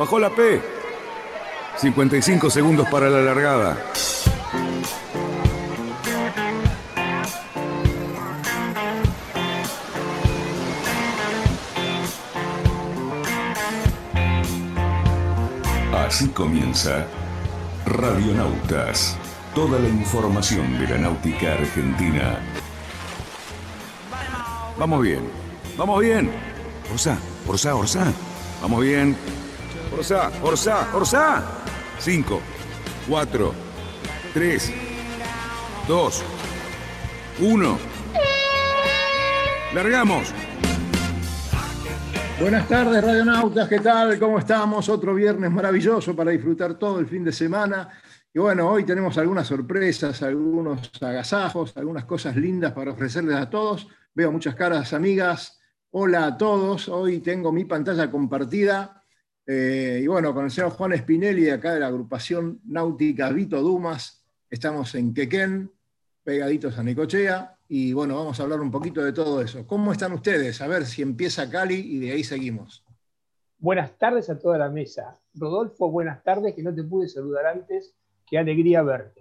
Bajó la P. 55 segundos para la largada. Así comienza Radionautas. Toda la información de la náutica argentina. Vamos bien, vamos bien. Orsa, Orsa, Orsa. Vamos bien. Orsa, Orsa, Orsa. 5, 4, 3, 2, 1. Largamos. Buenas tardes, radionautas, ¿qué tal? ¿Cómo estamos? Otro viernes maravilloso para disfrutar todo el fin de semana. Y bueno, hoy tenemos algunas sorpresas, algunos agasajos, algunas cosas lindas para ofrecerles a todos. Veo muchas caras amigas. Hola a todos. Hoy tengo mi pantalla compartida. Eh, y bueno, con el señor Juan Spinelli, acá de la agrupación náutica Vito Dumas. Estamos en Quequén, pegaditos a Nicochea. Y bueno, vamos a hablar un poquito de todo eso. ¿Cómo están ustedes? A ver si empieza Cali y de ahí seguimos. Buenas tardes a toda la mesa. Rodolfo, buenas tardes, que no te pude saludar antes. Qué alegría verte.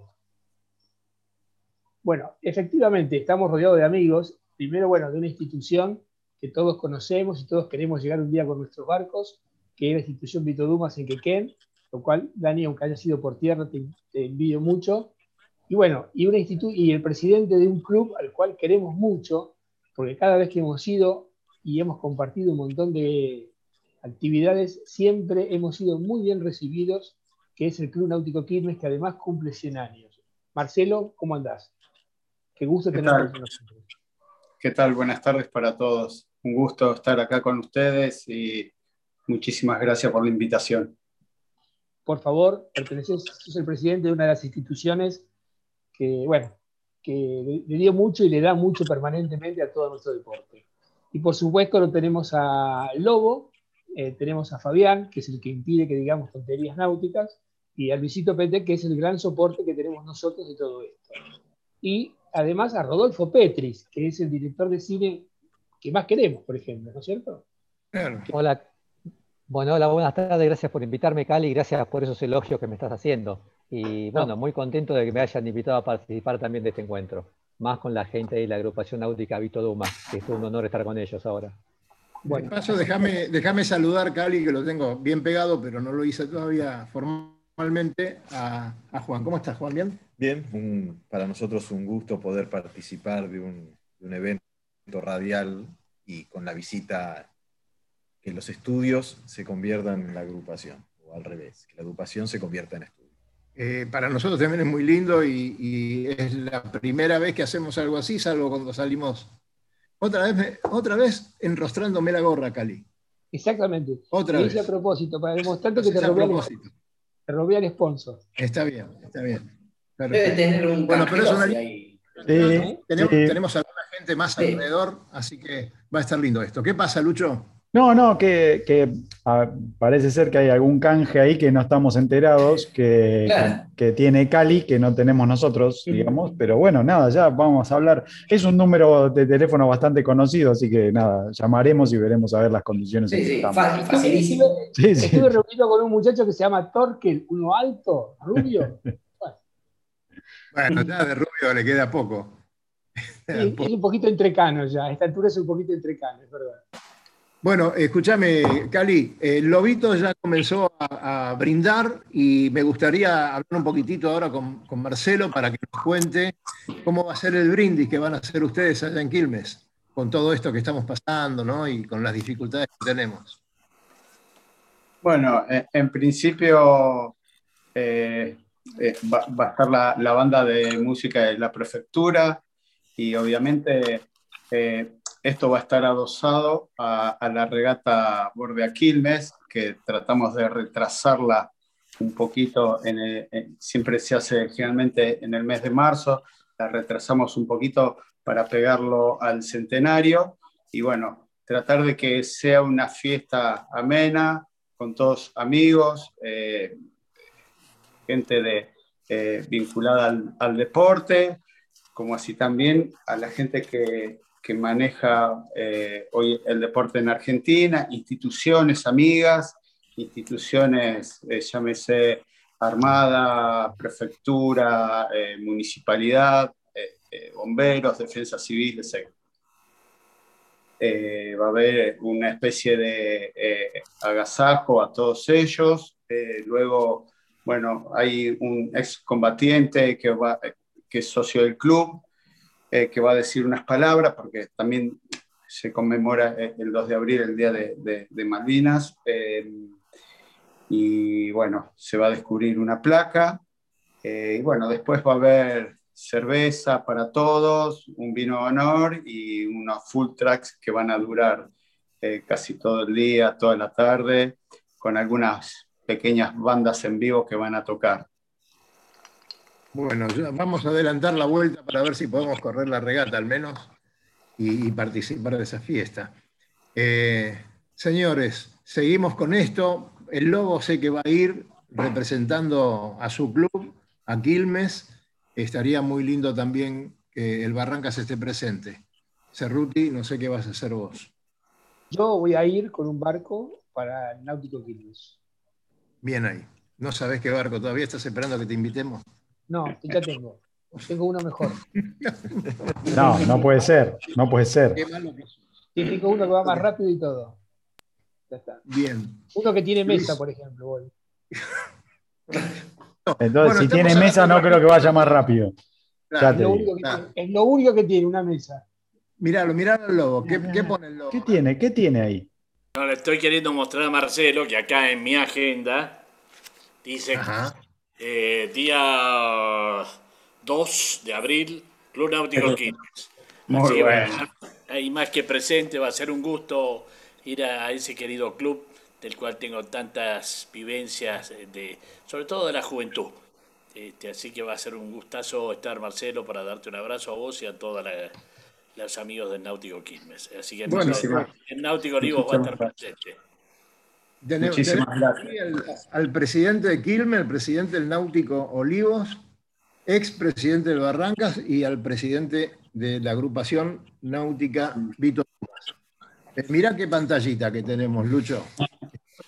Bueno, efectivamente, estamos rodeados de amigos. Primero, bueno, de una institución que todos conocemos y todos queremos llegar un día con nuestros barcos, que es la institución Vito Dumas en Quequén, lo cual, Dani, aunque haya sido por tierra, te, te envidio mucho y bueno, y, una y el presidente de un club al cual queremos mucho, porque cada vez que hemos ido y hemos compartido un montón de actividades, siempre hemos sido muy bien recibidos, que es el Club Náutico Quilmes, que además cumple 100 años. Marcelo, ¿cómo andás? Qué gusto tenerte con nosotros. ¿Qué tal? Buenas tardes para todos. Un gusto estar acá con ustedes y muchísimas gracias por la invitación. Por favor, perteneces, sos el presidente de una de las instituciones que, bueno, que le dio mucho y le da mucho permanentemente a todo nuestro deporte. Y por supuesto lo tenemos a Lobo, eh, tenemos a Fabián, que es el que impide que digamos tonterías náuticas, y a Luisito Pete, que es el gran soporte que tenemos nosotros de todo esto. Y además a Rodolfo Petris, que es el director de cine que más queremos, por ejemplo, ¿no es cierto? Hola. Bueno, hola, buenas tardes, gracias por invitarme, Cali, gracias por esos elogios que me estás haciendo. Y bueno, muy contento de que me hayan invitado a participar también de este encuentro, más con la gente de la agrupación náutica Vito Duma, que es un honor estar con ellos ahora. Bueno, paso, déjame, déjame saludar, Cali, que lo tengo bien pegado, pero no lo hice todavía formalmente, a, Juan. ¿Cómo estás, Juan? ¿Bien? Bien, para nosotros un gusto poder participar de un, de un evento radial y con la visita que los estudios se conviertan en la agrupación, o al revés, que la agrupación se convierta en estudio. Eh, para nosotros también es muy lindo y, es la primera vez que hacemos algo así, salvo cuando salimos. Otra vez, otra vez enrostrándome la gorra, Cali. Exactamente. Otra vez. a propósito, para demostrarte que te robé, el, te robé el sponsor. Está bien, está bien. Debe tener un bueno, pero es una... sí, tenemos, tenemos, alguna gente más alrededor, así que va a estar lindo esto. ¿Qué pasa, Lucho? No, no, que, parece ser que hay algún canje ahí que no estamos enterados, que, que, tiene Cali, que no tenemos nosotros, digamos, pero bueno, nada, ya vamos a hablar. Es un número de teléfono bastante conocido, así que nada, llamaremos y veremos a ver las condiciones. Sí, sí, fácil, facilísimo. Estuve reunido con un muchacho que se llama Torkel, uno alto, rubio. bueno, ya de rubio le queda poco. Sí, es un poquito entrecano ya, a esta altura es un poquito entrecano, es verdad. Bueno, escúchame, Cali, el Lobito ya comenzó a, brindar y me gustaría hablar un poquitito ahora con, Marcelo para que nos cuente cómo va a ser el brindis que van a hacer ustedes allá en Quilmes, con todo esto que estamos pasando ¿no? y con las dificultades que tenemos. Bueno, en, principio eh, eh, va, a estar la, banda de música de la prefectura y obviamente... Eh, esto va a estar adosado a, la regata Borde Quilmes, que tratamos de retrasarla un poquito, siempre se hace generalmente en el mes de marzo, la retrasamos un poquito para pegarlo al centenario y bueno, tratar de que sea una fiesta amena, con todos amigos, eh, gente de, eh, vinculada al, deporte, como así también a la gente que, que maneja eh, hoy el deporte en Argentina, instituciones, amigas instituciones, eh, llámese Armada, Prefectura, eh, Municipalidad, bomberos, defensa civil, etc. va a haber una especie de agasajo a todos ellos. luego, bueno, hay un excombatiente que, que es socio del club, que va a decir unas palabras, porque también se conmemora eh, el 2 de abril, el Día de, Malvinas. Eh, y bueno, se va a descubrir una placa. Eh, y bueno, después va a haber cerveza para todos, un vino de honor y unos full tracks que van a durar casi todo el día, toda la tarde, con algunas pequeñas bandas en vivo que van a tocar. Bueno, vamos a adelantar la vuelta para ver si podemos correr la regata al menos y, participar de esa fiesta. Eh, señores, seguimos con esto. El Lobo sé que va a ir representando a su club, a Quilmes. Estaría muy lindo también que el Barrancas esté presente. Cerruti, no sé qué vas a hacer vos. Yo voy a ir con un barco para el Náutico Quilmes. Bien ahí. ¿No sabes qué barco todavía estás esperando que te invitemos? No, ya tengo. Tengo uno mejor. No, no puede ser, no puede ser. tengo uno que va más rápido y todo. Ya está. Bien. Uno que tiene mesa, por ejemplo. Entonces, si tiene mesa, no creo que vaya más rápido. es, lo único que tiene, una mesa. Míralo, míralo el lobo. ¿Qué, pone el lobo? ¿Qué tiene? ¿Qué tiene ahí? No, le estoy queriendo mostrar a Marcelo que acá en mi agenda dice eh, día 2 de abril, Club Náutico Quilmes. Muy bueno. Ahí más que presente, va a ser un gusto ir a ese querido club del cual tengo tantas vivencias, eh, de, sobre todo de la juventud. Este, así que va a ser un gustazo estar, Marcelo, para darte un abrazo a vos y a todos los amigos del Náutico Quilmes. Así que en Náutico Olivos va a estar presente. Muchísimas gracias. al presidente de Quilmes, el presidente del Náutico Olivos, ex presidente del Barrancas y al presidente de la agrupación náutica Vito eh, Mirá qué pantallita que tenemos, Lucho.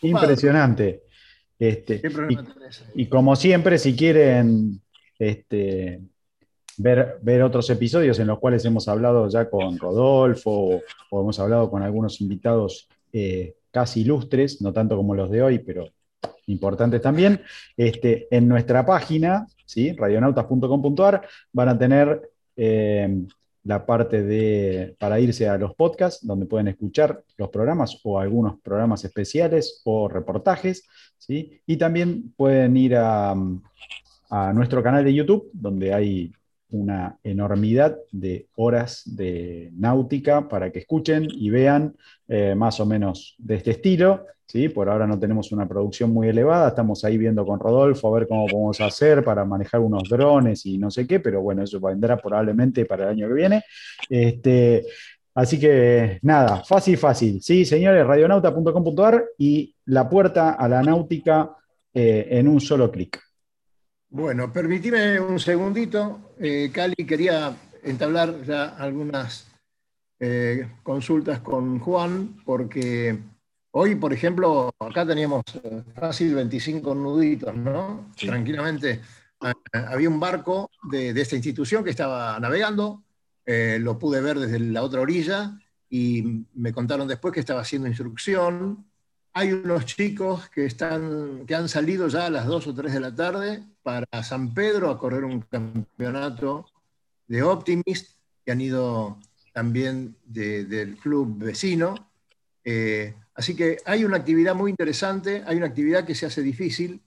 Impresionante. Este, y, como siempre, si quieren este, ver, ver, otros episodios en los cuales hemos hablado ya con Rodolfo o, hemos hablado con algunos invitados eh, casi ilustres, no tanto como los de hoy, pero importantes también, este, en nuestra página, ¿sí? radionautas.com.ar, van a tener eh, la parte de, para irse a los podcasts, donde pueden escuchar los programas o algunos programas especiales o reportajes, ¿sí? y también pueden ir a, a nuestro canal de YouTube, donde hay una enormidad de horas de náutica para que escuchen y vean eh, más o menos de este estilo. ¿sí? Por ahora no tenemos una producción muy elevada, estamos ahí viendo con Rodolfo a ver cómo podemos hacer para manejar unos drones y no sé qué, pero bueno, eso vendrá probablemente para el año que viene. Este, así que nada, fácil, fácil. Sí, señores, radionauta.com.ar y la puerta a la náutica eh, en un solo clic. Bueno, permitime un segundito. Eh, Cali quería entablar ya algunas eh, consultas con Juan, porque hoy, por ejemplo, acá teníamos eh, fácil 25 nuditos, ¿no? Tranquilamente. Ah, había un barco de, esta institución que estaba navegando, lo pude ver desde la otra orilla y me contaron después que estaba haciendo instrucción. Hay unos chicos que, están, que han salido ya a las 2 o 3 de la tarde para San Pedro a correr un campeonato de Optimist, que han ido también del club vecino. Eh, así que hay una actividad muy interesante, hay una actividad que se hace difícil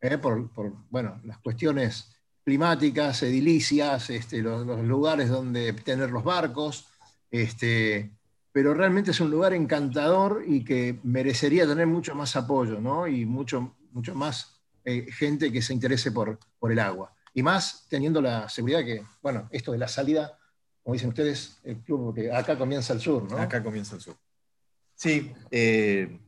eh, por, bueno, las cuestiones climáticas, edilicias, este, los, lugares donde tener los barcos, este, pero realmente es un lugar encantador y que merecería tener mucho más apoyo ¿no? y mucho, mucho más eh, gente que se interese por, por el agua. Y más teniendo la seguridad que, bueno, esto de la salida, como dicen ustedes, el club, que acá comienza el sur, ¿no? Acá comienza el sur. Sí, eh,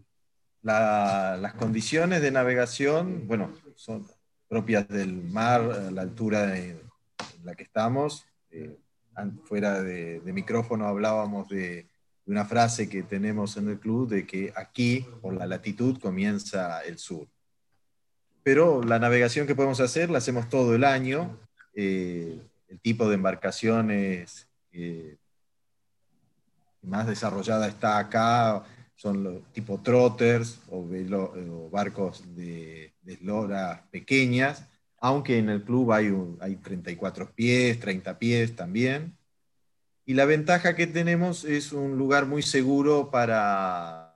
las condiciones de navegación, bueno, son propias del mar, a la altura en la que estamos. Eh, fuera de, micrófono hablábamos de, una frase que tenemos en el club de que aquí, por la latitud, comienza el sur. Pero la navegación que podemos hacer la hacemos todo el año. Eh, el tipo de embarcaciones eh, más desarrollada está acá, son los tipo trotters o, barcos de, de pequeñas, aunque en el club hay, hay 34 pies, 30 pies también. Y la ventaja que tenemos es un lugar muy seguro para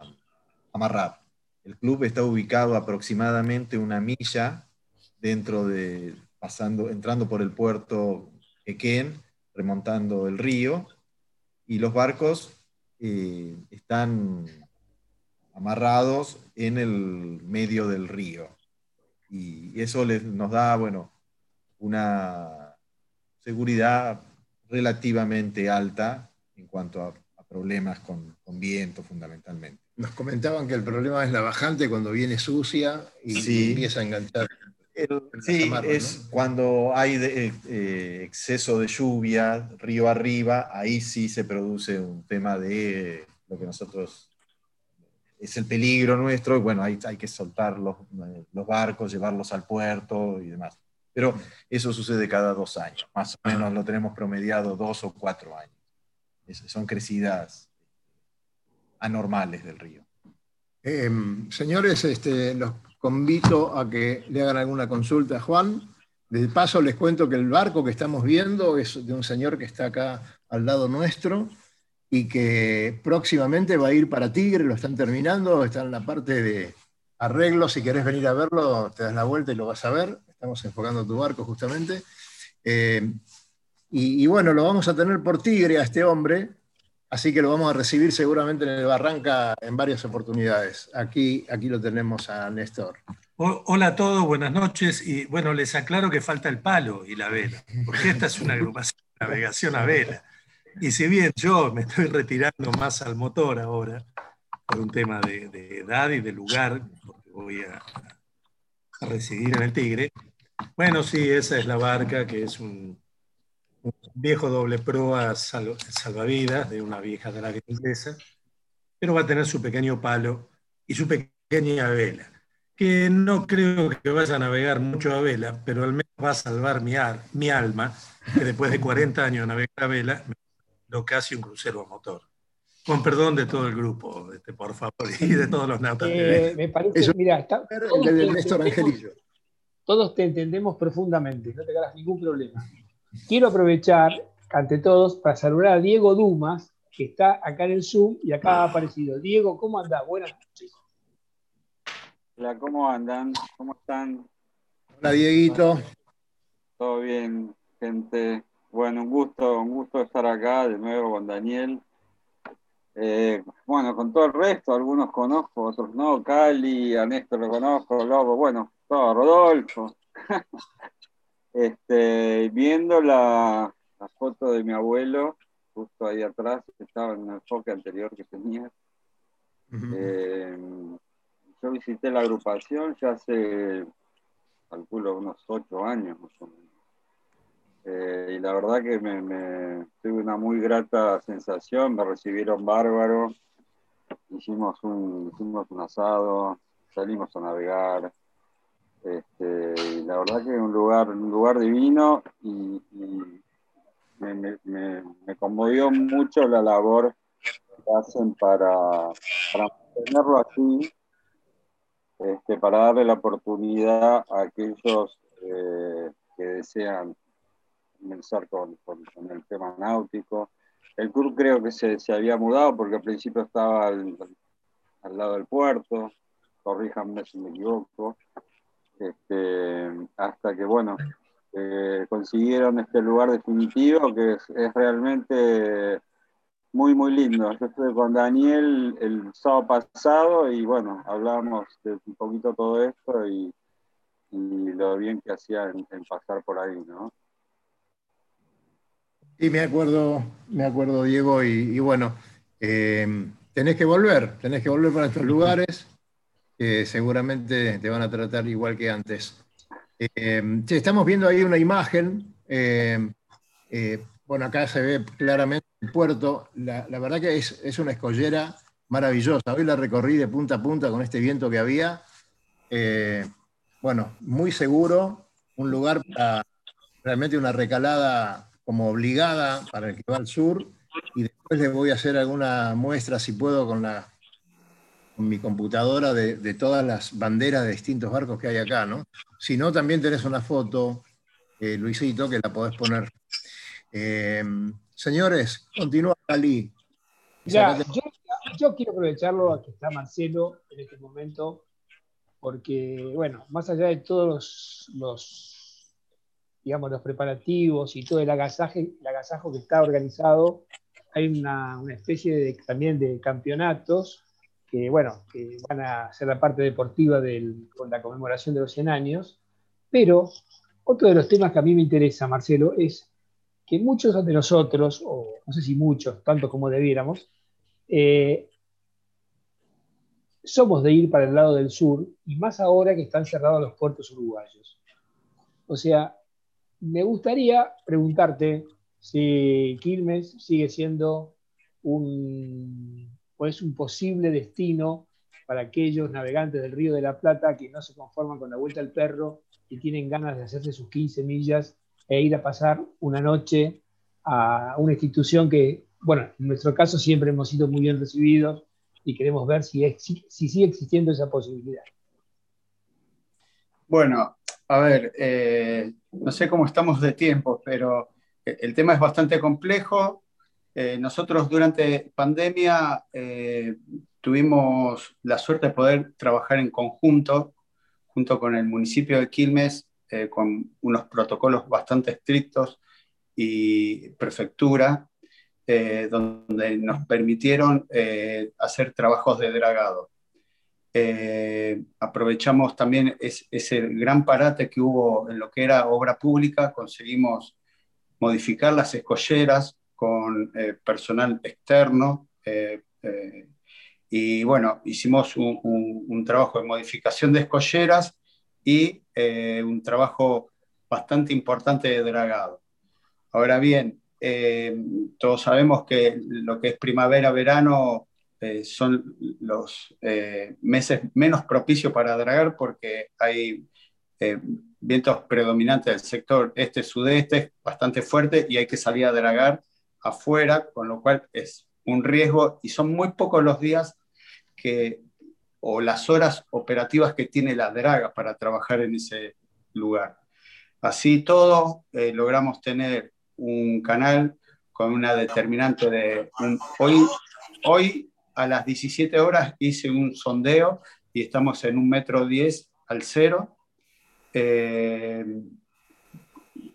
amarrar. El club está ubicado aproximadamente una milla dentro de, pasando, entrando por el puerto Equén, remontando el río, y los barcos eh, están amarrados en el medio del río. Y eso les, nos da, bueno, una seguridad relativamente alta en cuanto a, problemas con, viento fundamentalmente. Nos comentaban que el problema es la bajante cuando viene sucia y empieza a enganchar. sí, es cuando hay eh, exceso de lluvia, río arriba, ahí sí se produce un tema de lo que nosotros es el peligro nuestro, y bueno, hay, hay que soltar los, los, barcos, llevarlos al puerto y demás. Pero eso sucede cada dos años, más o menos lo tenemos promediado dos o cuatro años. son crecidas anormales del río. Em, señores, este, los convito a que le hagan alguna consulta a Juan. De paso les cuento que el barco que estamos viendo es de un señor que está acá al lado nuestro, y que próximamente va a ir para Tigre, lo están terminando, está en la parte de arreglo, si querés venir a verlo, te das la vuelta y lo vas a ver, estamos enfocando tu barco justamente. Eh, y, bueno, lo vamos a tener por Tigre a este hombre, así que lo vamos a recibir seguramente en el Barranca en varias oportunidades. Aquí, aquí lo tenemos a Néstor. Hola a todos, buenas noches. Y bueno, les aclaro que falta el palo y la vela, porque esta es una agrupación de navegación a vela. Y si bien yo me estoy retirando más al motor ahora, por un tema de, edad y de lugar, porque voy a, residir en el Tigre, bueno, sí, esa es la barca, que es un, viejo doble proa salvavidas de una vieja de la inglesa, pero va a tener su pequeño palo y su pequeña vela, que no creo que vaya a navegar mucho a vela, pero al menos va a salvar mi, mi alma, que después de 40 años de navegar a vela, casi un crucero a motor. Con perdón de todo el grupo, este, por favor, y de todos los nautas. Eh, me parece, mira, está, todos, te entendemos profundamente, no te hagas ningún problema. Quiero aprovechar, ante todos, para saludar a Diego Dumas, que está acá en el Zoom y acá ha aparecido. Diego, ¿cómo andás? Buenas noches. Hola, ¿cómo andan? ¿Cómo están? Hola, Dieguito. Todo bien, gente. Bueno, un gusto, un gusto estar acá de nuevo con Daniel. Eh, bueno, con todo el resto, algunos conozco, otros no, Cali, a Néstor lo conozco, Lobo, bueno, todo, Rodolfo. este, viendo la, foto de mi abuelo, justo ahí atrás, estaba en el enfoque anterior que tenía. Eh, yo visité la agrupación ya hace, calculo, unos ocho años más o menos. Eh, y la verdad que me, tuve una muy grata sensación, me recibieron bárbaro, hicimos un, hicimos un asado, salimos a navegar, este, la verdad que es un lugar, un lugar divino y, me, conmovió mucho la labor que hacen para, para mantenerlo así, este, para darle la oportunidad a aquellos eh, que desean comenzar con, el tema náutico. El club creo que se, había mudado porque al principio estaba al, lado del puerto, corríjanme si me equivoco, este, hasta que, bueno, eh, consiguieron este lugar definitivo que es, realmente muy, muy lindo. Yo estuve con Daniel el sábado pasado y, bueno, hablábamos de un poquito todo esto y, lo bien que hacía en pasar por ahí, ¿no? Sí, me acuerdo, me acuerdo, Diego, y, bueno, eh, tenés que volver, tenés que volver para estos lugares, que seguramente te van a tratar igual que antes. Eh, estamos viendo ahí una imagen, eh, bueno, acá se ve claramente el puerto. La, verdad que es, es, una escollera maravillosa. Hoy la recorrí de punta a punta con este viento que había. Eh, bueno, muy seguro, un lugar para realmente una recalada como obligada para el que va al sur. Y después les voy a hacer alguna muestra, si puedo, con, la, con mi computadora de, todas las banderas de distintos barcos que hay acá, ¿no? Si no, también tenés una foto, eh, Luisito, que la podés poner. Eh, señores, continúa Cali. Ya, yo, quiero aprovecharlo a que está Marcelo en este momento, porque, bueno, más allá de todos los, digamos, los preparativos y todo el agasaje, el agasajo que está organizado, hay una, especie de, también de campeonatos que, bueno, que van a ser la parte deportiva del, con la conmemoración de los 100 años, pero otro de los temas que a mí me interesa, Marcelo, es que muchos de nosotros, o no sé si muchos, tanto como debiéramos, eh, somos de ir para el lado del sur, y más ahora que están cerrados los puertos uruguayos. O sea, me gustaría preguntarte si Quilmes sigue siendo un, pues un posible destino para aquellos navegantes del Río de la Plata que no se conforman con la vuelta al perro y tienen ganas de hacerse sus 15 millas e ir a pasar una noche a una institución que, bueno, en nuestro caso siempre hemos sido muy bien recibidos y queremos ver si, si sigue existiendo esa posibilidad. Bueno, a ver, eh, no sé cómo estamos de tiempo, pero el tema es bastante complejo. Eh, nosotros durante pandemia eh, tuvimos la suerte de poder trabajar en conjunto, junto con el municipio de Quilmes, eh, con unos protocolos bastante estrictos y prefectura, donde nos permitieron hacer trabajos de dragado. aprovechamos también ese gran parate que hubo en lo que era obra pública, conseguimos modificar las escolleras con personal externo y bueno, hicimos un, un, trabajo de modificación de escolleras y eh, un trabajo bastante importante de dragado. Ahora bien, eh, todos sabemos que lo que es primavera-verano eh, son los meses menos propicios para dragar porque hay vientos predominantes del sector este-sudeste bastante fuerte y hay que salir a dragar afuera, con lo cual es un riesgo y son muy pocos los días que o las horas operativas que tiene la draga para trabajar en ese lugar. Así todo, eh, logramos tener un canal con una determinante de... hoy, hoy a las 17 horas hice un sondeo y estamos en un metro 10 al cero. Eh,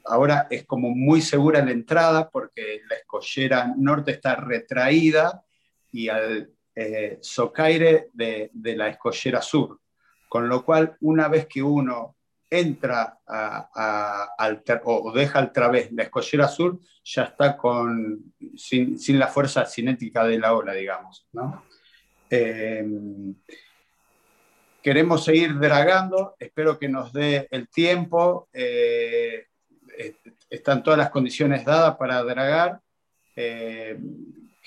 ahora es como muy segura la entrada porque la escollera norte está retraída y al eh, socaire de, la escollera sur. Con lo cual, una vez que uno entra o deja al través la escollera sur, ya está con, sin, la fuerza cinética de la ola, digamos. Eh, queremos seguir dragando, espero que nos dé el tiempo. Eh, están todas las condiciones dadas para dragar.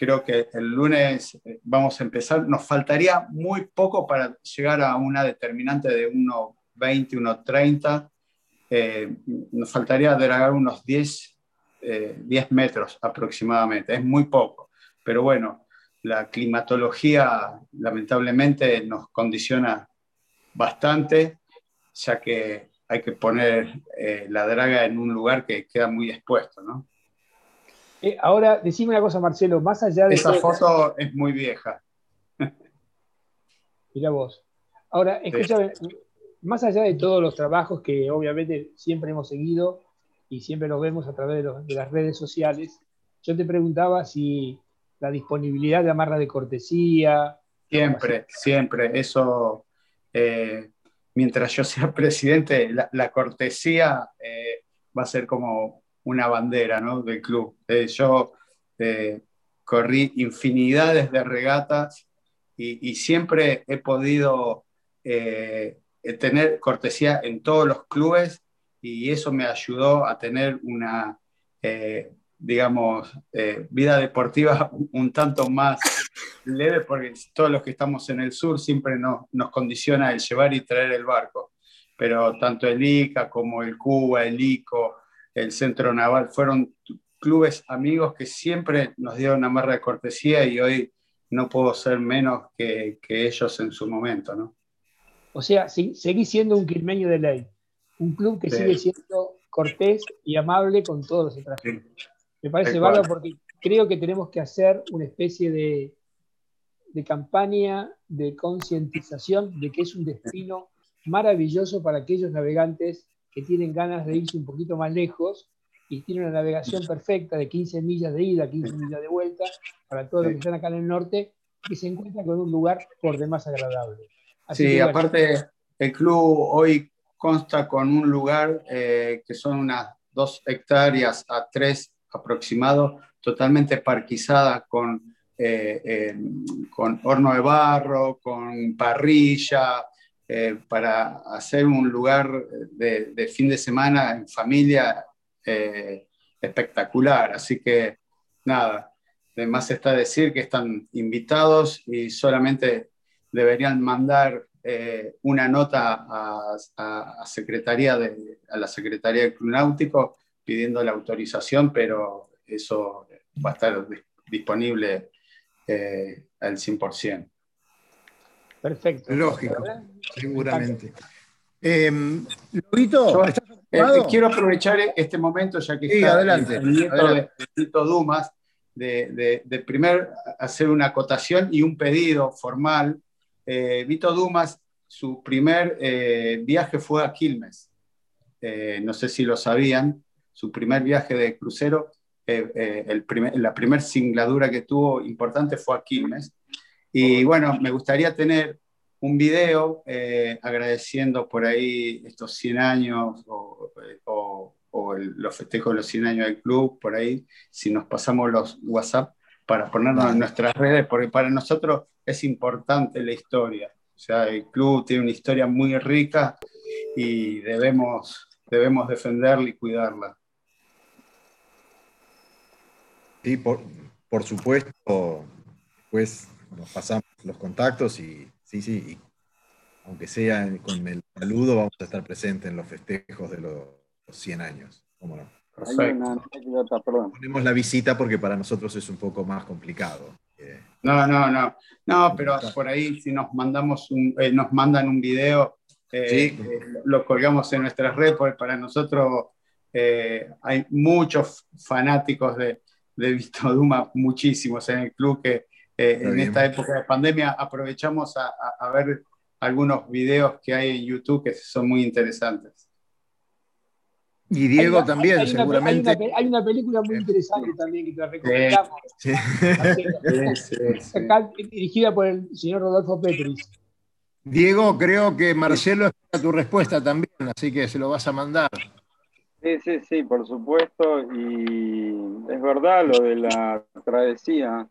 Creo que el lunes eh, vamos a empezar. Nos faltaría muy poco para llegar a una determinante de 1,20, 1,30. Eh, nos faltaría dragar unos 10, 10 eh, metros aproximadamente. Es muy poco. Pero bueno, la climatología lamentablemente nos condiciona bastante, ya que hay que poner la draga en un lugar que queda muy expuesto, ¿no? Eh, ahora, decime una cosa, Marcelo, más allá de... Esa foto es muy vieja. Mira vos. Ahora, escúchame, más allá de todos los trabajos que obviamente siempre hemos seguido y siempre los vemos a través de, las redes sociales, yo te preguntaba si la disponibilidad de amarra de cortesía... Siempre, siempre. Eso, eh, mientras yo sea presidente, la, cortesía eh, va a ser como una bandera ¿no? del club. Eh, yo eh, corrí infinidades de regatas y, siempre he podido tener cortesía en todos los clubes y eso me ayudó a tener una digamos, vida deportiva un tanto más leve, porque todos los que estamos en el sur siempre nos, nos condiciona el llevar y traer el barco. Pero tanto el ICA como el Cuba, el ICO, el Centro Naval, fueron clubes amigos que siempre nos dieron una marra de cortesía y hoy no puedo ser menos que, que ellos en su momento, ¿no? O sea, sí, seguí siendo un quilmeño de ley, un club que sigue siendo cortés y amable con todos los extranjeros. Me parece bárbaro porque creo que tenemos que hacer una especie de, de campaña de concientización de que es un destino maravilloso para aquellos navegantes que tienen ganas de irse un poquito más lejos y tienen una navegación perfecta de 15 millas de ida, 15 millas de vuelta, para todos los que están acá en el norte, que se encuentran con un lugar por demás agradable. sí, aparte el club hoy consta con un lugar eh, que son unas dos hectáreas a tres aproximado, totalmente parquizada con, eh, con horno de barro, con parrilla, eh, para hacer un lugar de, fin de semana en familia eh, espectacular. Así que nada, además está decir que están invitados y solamente deberían mandar eh, una nota a, secretaría de, a la Secretaría del Club pidiendo la autorización, pero eso va a estar disponible al 100%. Perfecto. Lógico, seguramente. Eh, quiero aprovechar este momento, ya que está adelante, el nieto de, Tito Dumas, de, de, primer hacer una acotación y un pedido formal. Eh, Vito Dumas, su primer eh, viaje fue a Quilmes. Eh, no sé si lo sabían, su primer viaje de crucero, el la primera singladura que tuvo importante fue a Quilmes. Y bueno, me gustaría tener un video eh, agradeciendo por ahí estos 100 años o, los festejos de los 100 años del club, por ahí, si nos pasamos los WhatsApp para ponernos en nuestras redes, porque para nosotros es importante la historia. O sea, el club tiene una historia muy rica y debemos, debemos defenderla y cuidarla. Sí, por, por supuesto, pues nos pasamos los contactos y sí, sí, aunque sea con el saludo, vamos a estar presentes en los festejos de los 100 años. ¿Cómo no? Ponemos la visita porque para nosotros es un poco más complicado. No, no, no. No, pero por ahí si nos mandamos un, eh, nos mandan un video, eh, eh, lo colgamos en nuestras redes, porque para nosotros hay muchos fanáticos de, de Visto Duma, muchísimos en el club que eh, en esta época de pandemia aprovechamos a, ver algunos videos que hay en YouTube que son muy interesantes. Y Diego también, seguramente. hay, una, película muy interesante también que te recomendamos. dirigida por el señor Rodolfo Petris. Diego, creo que Marcelo espera tu respuesta también, así que se lo vas a mandar. Sí, sí, sí, por supuesto. Y es verdad lo de la travesía.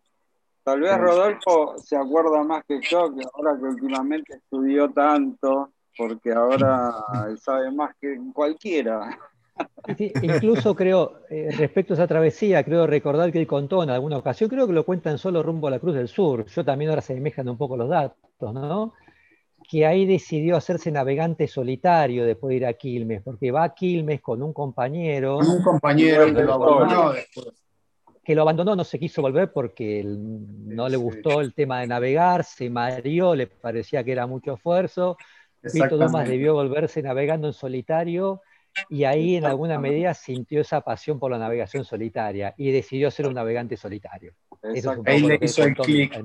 Tal vez Rodolfo se acuerda más que yo, que ahora que últimamente estudió tanto, porque ahora sabe más que cualquiera. incluso creo, eh, respecto a esa travesía, creo recordar que él contó en alguna ocasión, creo que lo cuentan solo rumbo a la Cruz del Sur, yo también ahora se me un poco los datos, ¿no? Que ahí decidió hacerse navegante solitario después de ir a Quilmes, porque va a Quilmes con un compañero. un compañero que lo abandonó después que lo abandonó, no se quiso volver porque no le gustó el tema de navegar, se mareó, le parecía que era mucho esfuerzo. Vito Dumas debió volverse navegando en solitario y ahí en alguna medida sintió esa pasión por la navegación solitaria y decidió ser un navegante solitario. ahí le hizo el clic.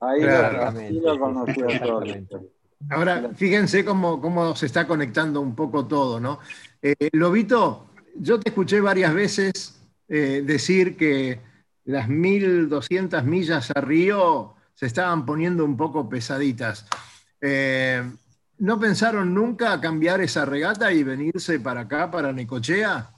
Ahí lo conoció Ahora, fíjense cómo, cómo, se está conectando un poco todo, ¿no? Eh, Lobito, yo te escuché varias veces eh, decir que las 1.200 millas a Río se estaban poniendo un poco pesaditas. Eh, ¿No pensaron nunca cambiar esa regata y venirse para acá, para Necochea?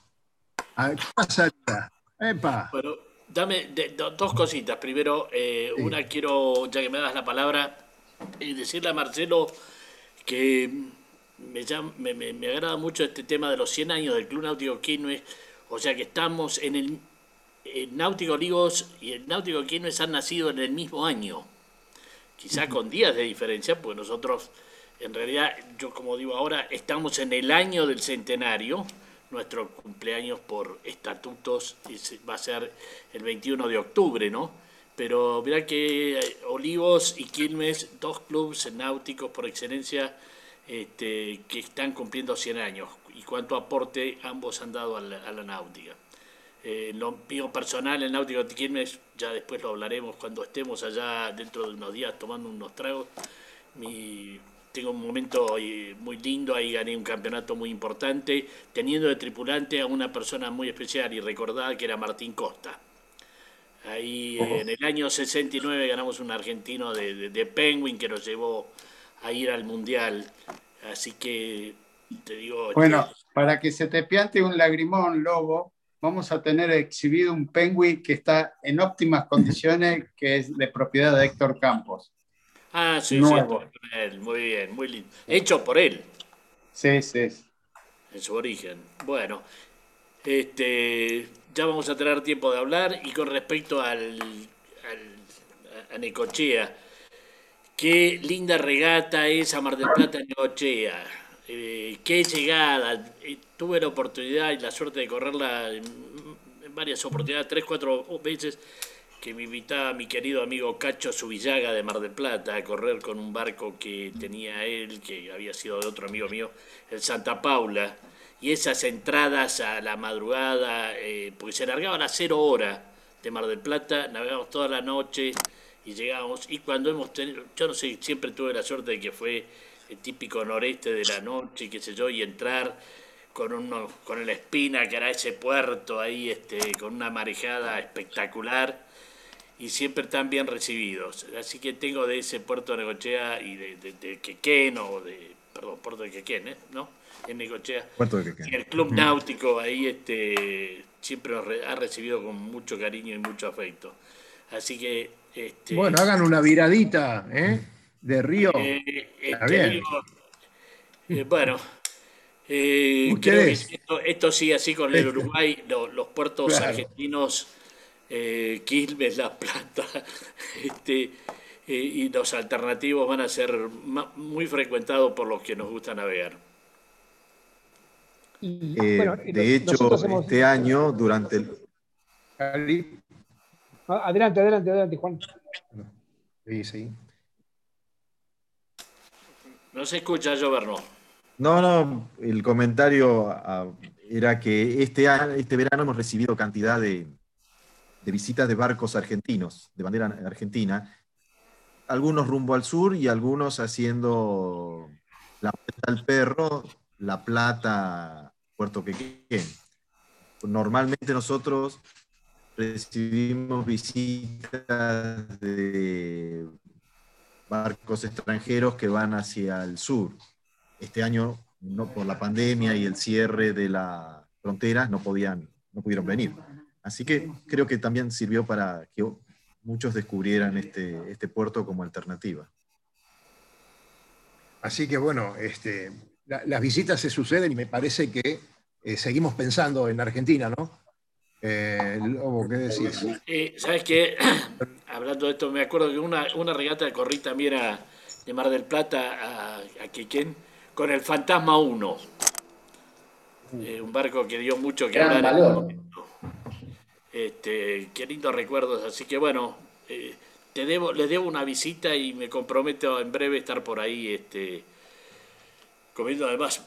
¿Qué pasaría? Epa. Bueno, dame dos cositas. Primero, eh, una quiero, ya que me das la palabra, decirle a Marcelo que me, me, agrada mucho este tema de los 100 años del Club Náutico Quilmes o sea que estamos en el el Náutico Olivos y el Náutico Quilmes han nacido en el mismo año, quizá con días de diferencia, pues nosotros, en realidad, yo como digo ahora, estamos en el año del centenario, nuestro cumpleaños por estatutos va a ser el 21 de octubre, ¿no? Pero mira que Olivos y Quilmes, dos clubes náuticos por excelencia, este, que están cumpliendo 100 años y cuánto aporte ambos han dado a la, náutica. Eh, lo mío personal, el náutico de Quilmes, ya después lo hablaremos cuando estemos allá dentro de unos días tomando unos tragos. Tengo un momento muy lindo, ahí gané un campeonato muy importante, teniendo de tripulante a una persona muy especial y recordada que era Martín Costa. Ahí en el año 69 ganamos un argentino de, de Penguin que nos llevó a ir al Mundial. Así que te digo... Bueno, para que se te piante un lagrimón, Lobo, vamos a tener exhibido un Penguin que está en óptimas condiciones, que es de propiedad de Héctor Campos. Ah, sí, sí, muy bien, muy lindo. Hecho por él. Sí, sí. En su origen. Bueno, este, ya vamos a tener tiempo de hablar y con respecto al, al a Necochea, Qué linda regata es a Mar del Plata en Neochea. Eh, qué llegada. Eh, tuve la oportunidad y la suerte de correrla en, varias oportunidades, tres, cuatro veces, que me invitaba mi querido amigo Cacho Subillaga de Mar del Plata a correr con un barco que tenía él, que había sido de otro amigo mío, el Santa Paula. Y esas entradas a la madrugada, eh, porque se largaba a cero horas de Mar del Plata, navegamos toda la noche y llegamos. Y cuando hemos tenido, yo no sé, siempre tuve la suerte de que fue el típico noreste de la noche, qué sé yo, y entrar con uno, con el Espina, que era ese puerto ahí, este, con una marejada espectacular y siempre tan bien recibidos. Así que tengo de ese puerto de Negochea y de, de, Quequén, o de, perdón, puerto de Quequén, ¿eh? ¿no? En de Y el club náutico ahí este, siempre nos ha recibido con mucho cariño y mucho afecto. Así que este, bueno, hagan una viradita ¿eh? de río. Eh, este, eh, bueno, creo que esto, sigue así con el este. Uruguay, los puertos argentinos, Quilmes, La Plata, este, y los alternativos van a ser muy frecuentados por los que nos gusta navegar. De hecho, este año, durante el... Ah, adelante, adelante, adelante, Juan. Sí, sí. No se escucha, Joverno. No, no, el comentario ah, era que este, este verano hemos recibido cantidad de, visitas de barcos argentinos, de bandera argentina, algunos rumbo al sur y algunos haciendo la Puerta al Perro, La Plata, Puerto Quequén. Normalmente nosotros recibimos visitas de barcos extranjeros que van hacia el sur. Este año, no, por la pandemia y el cierre de las fronteras, no, podían, no pudieron venir. Así que creo que también sirvió para que muchos descubrieran este, este puerto como alternativa. Así que bueno, este, las visitas se suceden y me parece que eh, seguimos pensando en Argentina, ¿no? Eh, Lobo, ¿qué decís? Eh, ¿Sabes qué? Hablando de esto, me acuerdo que una, una regata corrí también a, de Mar del Plata a, a Quequén con el Fantasma 1. Eh, un barco que dio mucho que hablar. Este, qué lindos recuerdos. Así que bueno, eh, te debo, les debo una visita y me comprometo en breve estar por ahí este, comiendo además.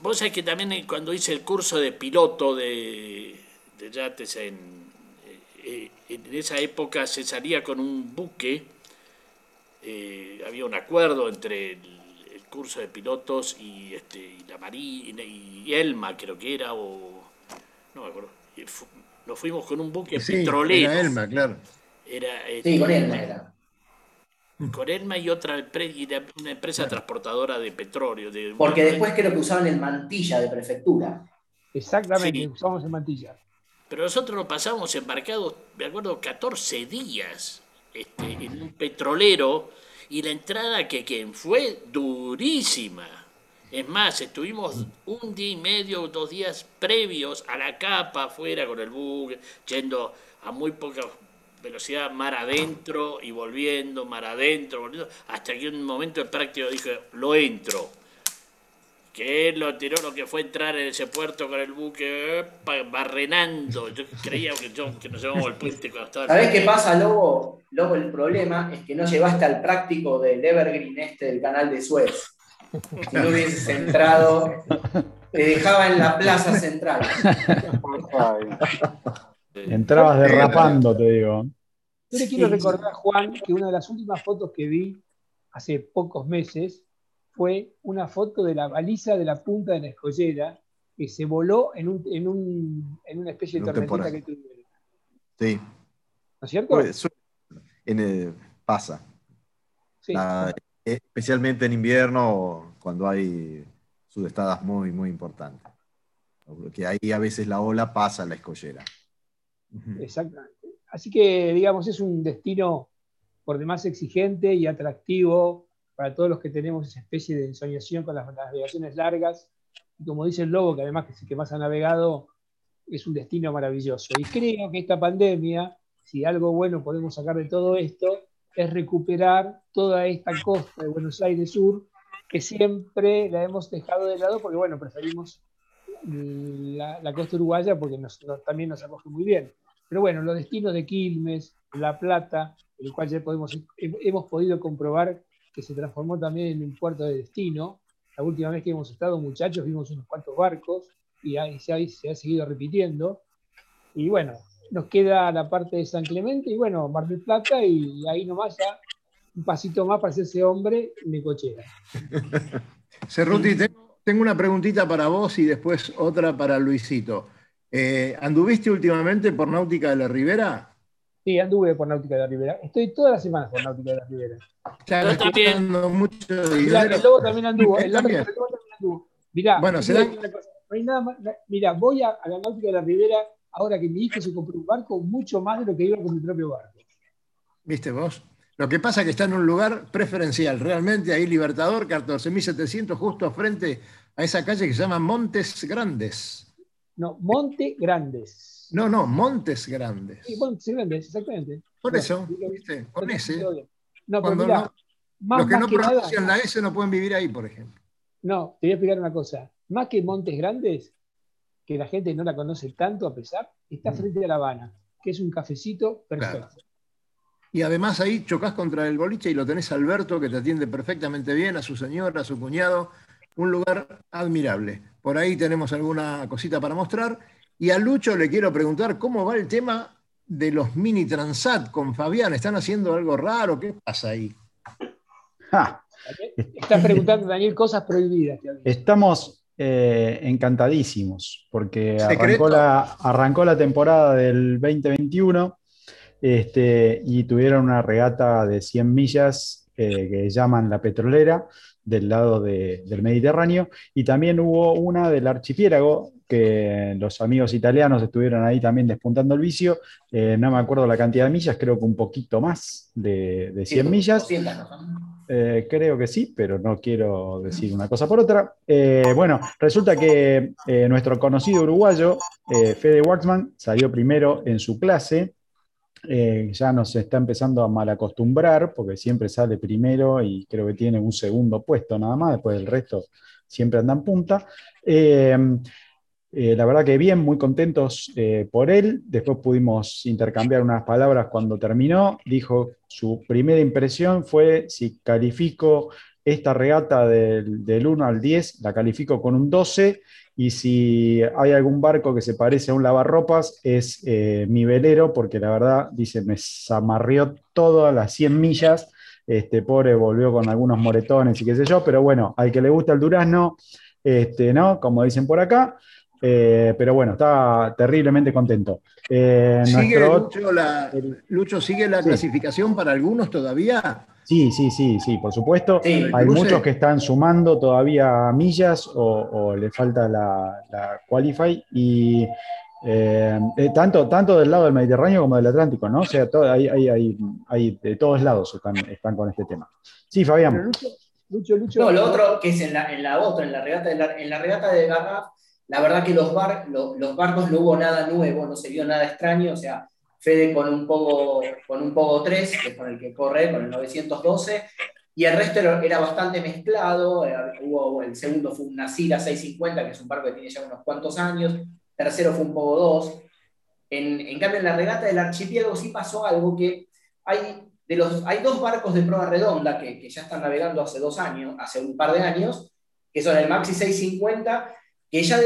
Vos sabés que también cuando hice el curso de piloto de, de yates en, eh, en esa época se salía con un buque, eh, había un acuerdo entre el, curso de pilotos y, este, y la Marina y Elma creo que era, o no me acuerdo, nos fuimos con un buque petrolero. Era Elma, claro. Era, sí, con Elma era. Con Elma y otra una empresa transportadora de petróleo. De, Porque después creo que usaban el mantilla de prefectura. Exactamente, usamos el mantilla. Pero nosotros nos pasamos embarcados, me acuerdo, 14 días este, en un petrolero y la entrada que, fue durísima. Es más, estuvimos un día y medio, dos días previos a la capa afuera con el bug, yendo a muy poca velocidad mar adentro y volviendo, mar adentro, volviendo, hasta que en un momento el práctico dije, lo entro. Que él lo tiró lo que fue entrar en ese puerto con el buque barrenando. Yo creía que, yo, que nos llevamos el puente cuando estaba. ¿Sabés qué pasa, Lobo? Lobo, el problema es que no llevaste al práctico del Evergreen este del canal de Suez. Si no hubieses entrado, te dejaba en la plaza central. Entrabas derrapando, te digo. Yo le quiero recordar, Juan, que una de las últimas fotos que vi hace pocos meses fue una foto de la baliza de la punta de la escollera que se voló en, un, en, un, en una especie de tormenta que tuvieron. Sí. ¿No es cierto? Pues, en, pasa. Sí. especialmente en invierno, cuando hay sudestadas muy, muy importantes. Porque ahí a veces la ola pasa a la escollera. Así que, digamos, es un destino por demás exigente y atractivo para todos los que tenemos esa especie de ensoñación con las navegaciones largas. Y como dice el Lobo, que además que es el que más ha navegado, es un destino maravilloso. Y creo que esta pandemia, si algo bueno podemos sacar de todo esto, es recuperar toda esta costa de Buenos Aires Sur, que siempre la hemos dejado de lado porque, bueno, preferimos la, costa uruguaya porque también nos acoge muy bien. Pero bueno, los destinos de Quilmes, La Plata, el cual ya podemos, hemos podido comprobar que se transformó también en un puerto de destino. La última vez que hemos estado, muchachos, vimos unos cuantos barcos y ahí se, ha, se ha seguido repitiendo. Y bueno, nos queda la parte de San Clemente y bueno, Mar del Plata y ahí nomás ya un pasito más para ese hombre de cochera. Cerruti, tengo, tengo una preguntita para vos y después otra para Luisito. Eh, ¿Anduviste últimamente por Náutica de la Ribera? Sí, anduve por Náutica de la Ribera. Estoy todas las semanas por Náutica de la Ribera. Claro, también. Mucho Mirá, el lobo también anduvo. El también. también anduvo. Mirá, bueno, no hay nada más. Mirá, voy a, la Náutica de la Ribera ahora que mi hijo se compró un barco mucho más de lo que iba con mi propio barco. ¿Viste vos? Lo que pasa es que está en un lugar preferencial. Realmente ahí Libertador, 14.700, justo frente a esa calle que se llama Montes Grandes. No, Monte Grandes. No, no, Montes Grandes. Sí, Montes Grandes, exactamente. Por eso, ¿viste? Con ese. No, pero mirá, más, los que no pronuncian la S no pueden vivir ahí, por ejemplo. No, te voy a explicar una cosa. Más que Montes Grandes, que la gente no la conoce tanto a pesar, está mm. frente a La Habana, que es un cafecito perfecto. Y además ahí chocas contra el boliche y lo tenés a Alberto, que te atiende perfectamente bien, a su señora, a su cuñado. Un lugar admirable. Por ahí tenemos alguna cosita para mostrar. Y a Lucho le quiero preguntar cómo va el tema de los mini Transat con Fabián. ¿Están haciendo algo raro? ¿Qué pasa ahí? Estás preguntando, Daniel, cosas prohibidas. Estamos eh, encantadísimos porque arrancó la, arrancó la, temporada del 2021 este, y tuvieron una regata de 100 millas eh, que llaman la petrolera del lado del Mediterráneo, y también hubo una del archipiélago, que los amigos italianos estuvieron ahí también despuntando el vicio, eh, no me acuerdo la cantidad de millas, creo que un poquito más de, 100 millas. Eh, creo que sí, pero no quiero decir una cosa por otra. Eh, bueno, resulta que nuestro conocido uruguayo, Fede Waxman, salió primero en su clase eh, ya nos está empezando a malacostumbrar porque siempre sale primero y creo que tiene un segundo puesto nada más, después del resto siempre anda en punta. Eh, eh, la verdad que bien, muy contentos por él. Después pudimos intercambiar unas palabras cuando terminó. Dijo, su primera impresión fue si califico esta regata del, del 1 al 10, la califico con un 12 y si hay algún barco que se parece a un lavarropas, es eh, mi velero, porque la verdad, dice, me zamarrió todas las 100 millas. Este pobre volvió con algunos moretones y qué sé yo, pero bueno, al que le gusta el durazno, este, ¿no? Como dicen por acá. Eh, pero bueno, está terriblemente contento. Eh, ¿Sigue, Lucho, ¿sigue la clasificación para algunos todavía? Sí, sí, sí, sí, por supuesto. Hay muchos que están sumando todavía millas o, le falta la, Qualify y eh, eh, tanto, tanto del lado del Mediterráneo como del Atlántico, ¿no? O sea, hay, hay, hay, de todos lados están, están, con este tema. Sí, Fabián. Lucho, Lucho. No, lo otro que es en la, en la otra, en la regata de, la, en la regata de Garraf, la verdad que los, bar, los barcos no hubo nada nuevo, no se vio nada extraño, o sea, Fede con un Pogo, con un Pogo 3, que es con el que corre, con el 912, y el resto era, bastante mezclado, eh, hubo, el segundo fue un Nasira 650, que es un barco que tiene ya unos cuantos años, tercero fue un Pogo 2, en, en cambio en la regata del archipiélago sí pasó algo que hay de los, hay dos barcos de prueba redonda que, que, ya están navegando hace dos años, hace un par de años, que son el Maxi 650, que ya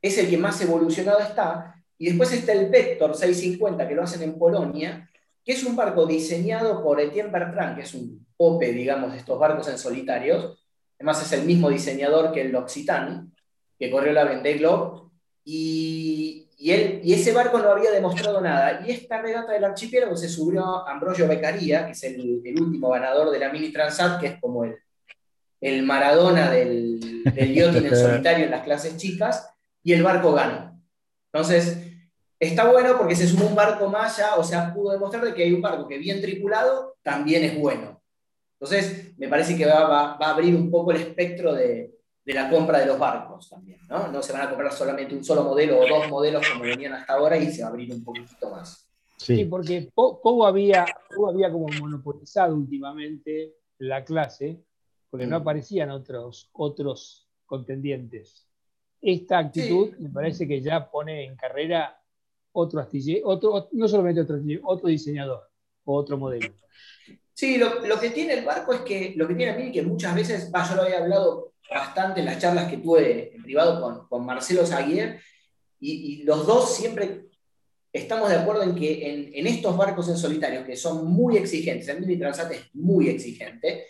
es el que más evolucionado está, y después está el Vector 650, que lo hacen en Polonia, que es un barco diseñado por Etienne Bertrand, que es un pope, digamos, de estos barcos en solitarios. Además es el mismo diseñador que el L'Occitane, que corrió la Vendée Globe. Y, y, él, y ese barco no había demostrado nada. Y esta regata del archipiélago se subió Ambrosio Beccaria, que es el, el, último ganador de la Mini Transat, que es como el, el Maradona del, del yachting en solitario en las clases chicas, y el barco ganó. Entonces, Está bueno porque se sumó un barco más ya, o sea, pudo demostrar de que hay un barco que bien tripulado también es bueno. Entonces, me parece que va, a abrir un poco el espectro de, la compra de los barcos también, ¿no? No se van a comprar solamente un solo modelo o dos modelos como venían hasta ahora y se va a abrir un poquito más. Sí, porque Pogo había, había como monopolizado últimamente la clase, porque no mm. aparecían otros, otros contendientes. Esta actitud me parece que ya pone en carrera otro astillero, otro, no solamente otro otro diseñador o otro modelo. Sí, lo, lo, que tiene el barco es que, lo que tiene a mí, que muchas veces, yo lo había hablado bastante en las charlas que tuve en privado con, con Marcelo Zaguier, y, y, los dos siempre estamos de acuerdo en que en, estos barcos en solitario, que son muy exigentes, el Mini Transat es muy exigente,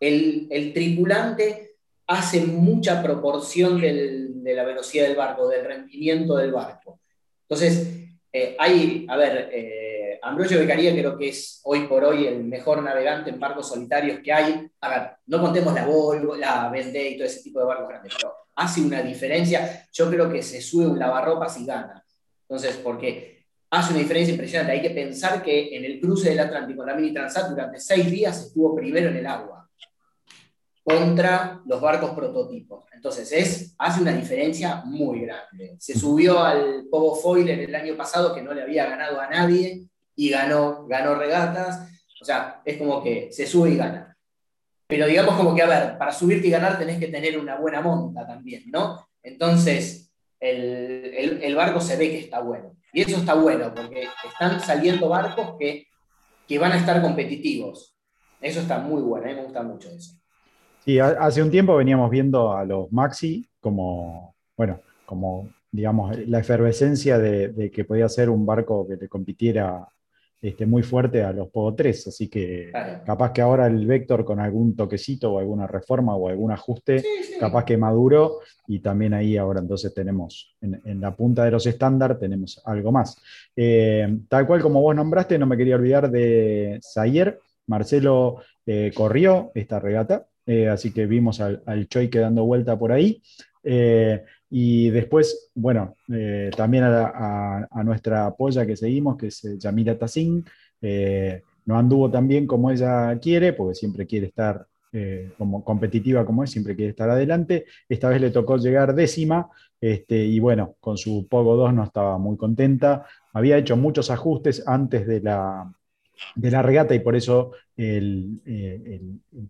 el, el tripulante hace mucha proporción de la velocidad del barco, del rendimiento del barco. Entonces, eh, hay, a ver, eh, Ambrosio Beccaria creo que es hoy por hoy el mejor navegante en barcos solitarios que hay. A ver, no contemos la Volvo, la Vendée y todo ese tipo de barcos grandes, pero hace una diferencia. Yo creo que se sube un lavarropas y gana. Entonces, porque hace una diferencia impresionante. Hay que pensar que en el cruce del Atlántico, la Mini Transat, durante seis días estuvo primero en el agua contra los barcos prototipos. Entonces, es, hace una diferencia muy grande. Se subió al Pogo Foiler el año pasado, que no le había ganado a nadie, y ganó, ganó regatas. O sea, es como que se sube y gana. Pero digamos como que, a ver, para subirte y ganar tenés que tener una buena monta también, ¿no? Entonces, el, el, barco se ve que está bueno. Y eso está bueno, porque están saliendo barcos que, que van a estar competitivos. Eso está muy bueno, a mí me gusta mucho eso. Sí, hace un tiempo veníamos viendo a los Maxi como, bueno, como, digamos, la efervescencia de, que podía ser un barco que le compitiera este, muy fuerte a los Pogo 3, así que capaz que ahora el Vector con algún toquecito o alguna reforma o algún ajuste, capaz que maduro y también ahí ahora entonces tenemos en, la punta de los estándar tenemos algo más. Eh, tal cual como vos nombraste, no me quería olvidar de Zayer, Marcelo eh, corrió esta regata, eh, así que vimos al, Choi quedando vuelta por ahí. Eh, y después, bueno, eh, también a, nuestra apoya que seguimos, que es Yamila Tassin, no anduvo tan bien como ella quiere, porque siempre quiere estar como competitiva como es, siempre quiere estar adelante. Esta vez le tocó llegar décima, este, y bueno, con su Pogo 2 no estaba muy contenta. Había hecho muchos ajustes antes de la, de la regata y por eso eh,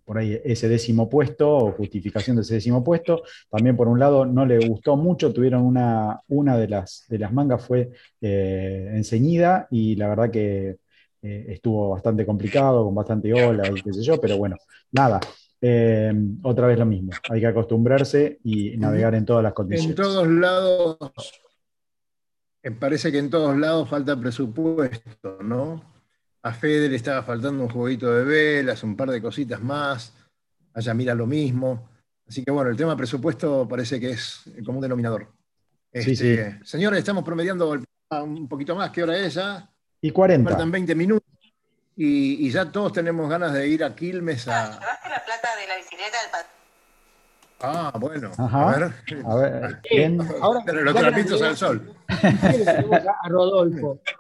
por ahí ese décimo puesto o justificación de ese décimo puesto. También por un lado no le gustó mucho, tuvieron una, una de, las, de las mangas fue eh, enseñida y la verdad que eh, estuvo bastante complicado, con bastante ola y qué sé yo, pero bueno, nada. otra vez lo mismo, hay que acostumbrarse y navegar en todas las condiciones. En todos lados, parece que en todos lados falta presupuesto, ¿no? A Fede le estaba faltando un jueguito de velas, un par de cositas más. Allá mira lo mismo. Así que bueno, el tema presupuesto parece que es el común denominador. sí, sí. Este, señores, estamos promediando un poquito más. ¿Qué hora es ya? Y 40. Faltan 20 minutos. Y, ya todos tenemos ganas de ir a Quilmes a. ¿Llevaste la plata de la bicicleta del Ah, bueno. A ver. A ver. Ahora, los trapitos al sol. A Rodolfo.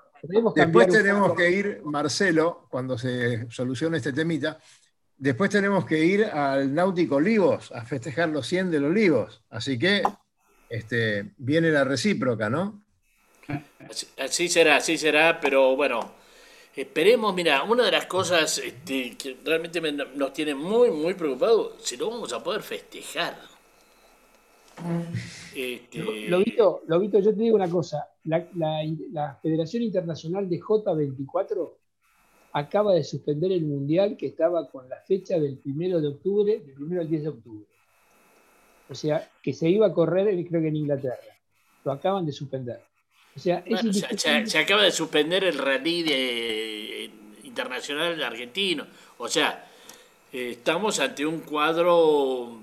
Después tenemos que ir, Marcelo, cuando se solucione este temita, después tenemos que ir al Náutico Olivos a festejar los 100 del Olivos. Así que este, viene la recíproca, ¿no? Así, así será, así será, pero bueno, esperemos, mira, una de las cosas este, que realmente me- nos tiene muy, muy preocupados, si no vamos a poder festejar. Este, Lobito, Lobito, yo te digo una cosa. La, la- la Federación Internacional de J24 acaba de suspender el Mundial que estaba con la fecha del primero de octubre, del primero al 10 de octubre. O sea, que se iba a correr, eh, creo que en Inglaterra. Lo acaban de suspender. O sea, es se, indiscutible. se- se acaba de suspender el rally de, internacional argentino. O sea, eh, estamos ante un cuadro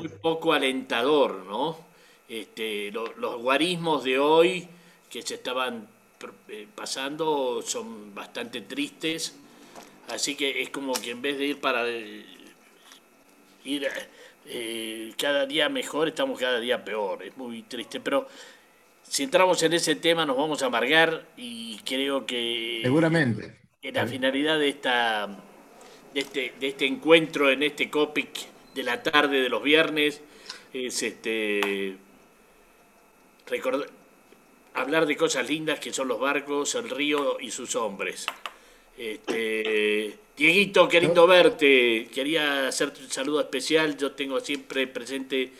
muy poco alentador, ¿no? Este, lo- los guarismos de hoy que se estaban eh, pasando son bastante tristes. Así que es como que en vez de ir para eh, ir eh, cada día mejor, estamos cada día peor. Es muy triste. Pero si entramos en ese tema nos vamos a amargar y creo que Seguramente. que la finalidad de esta de este, de este encuentro en este Copic de la tarde de los viernes es este recordar hablar de cosas lindas que son los barcos, el río y sus hombres. Este, Dieguito, qué lindo verte. Quería hacerte un saludo especial. Yo tengo siempre presente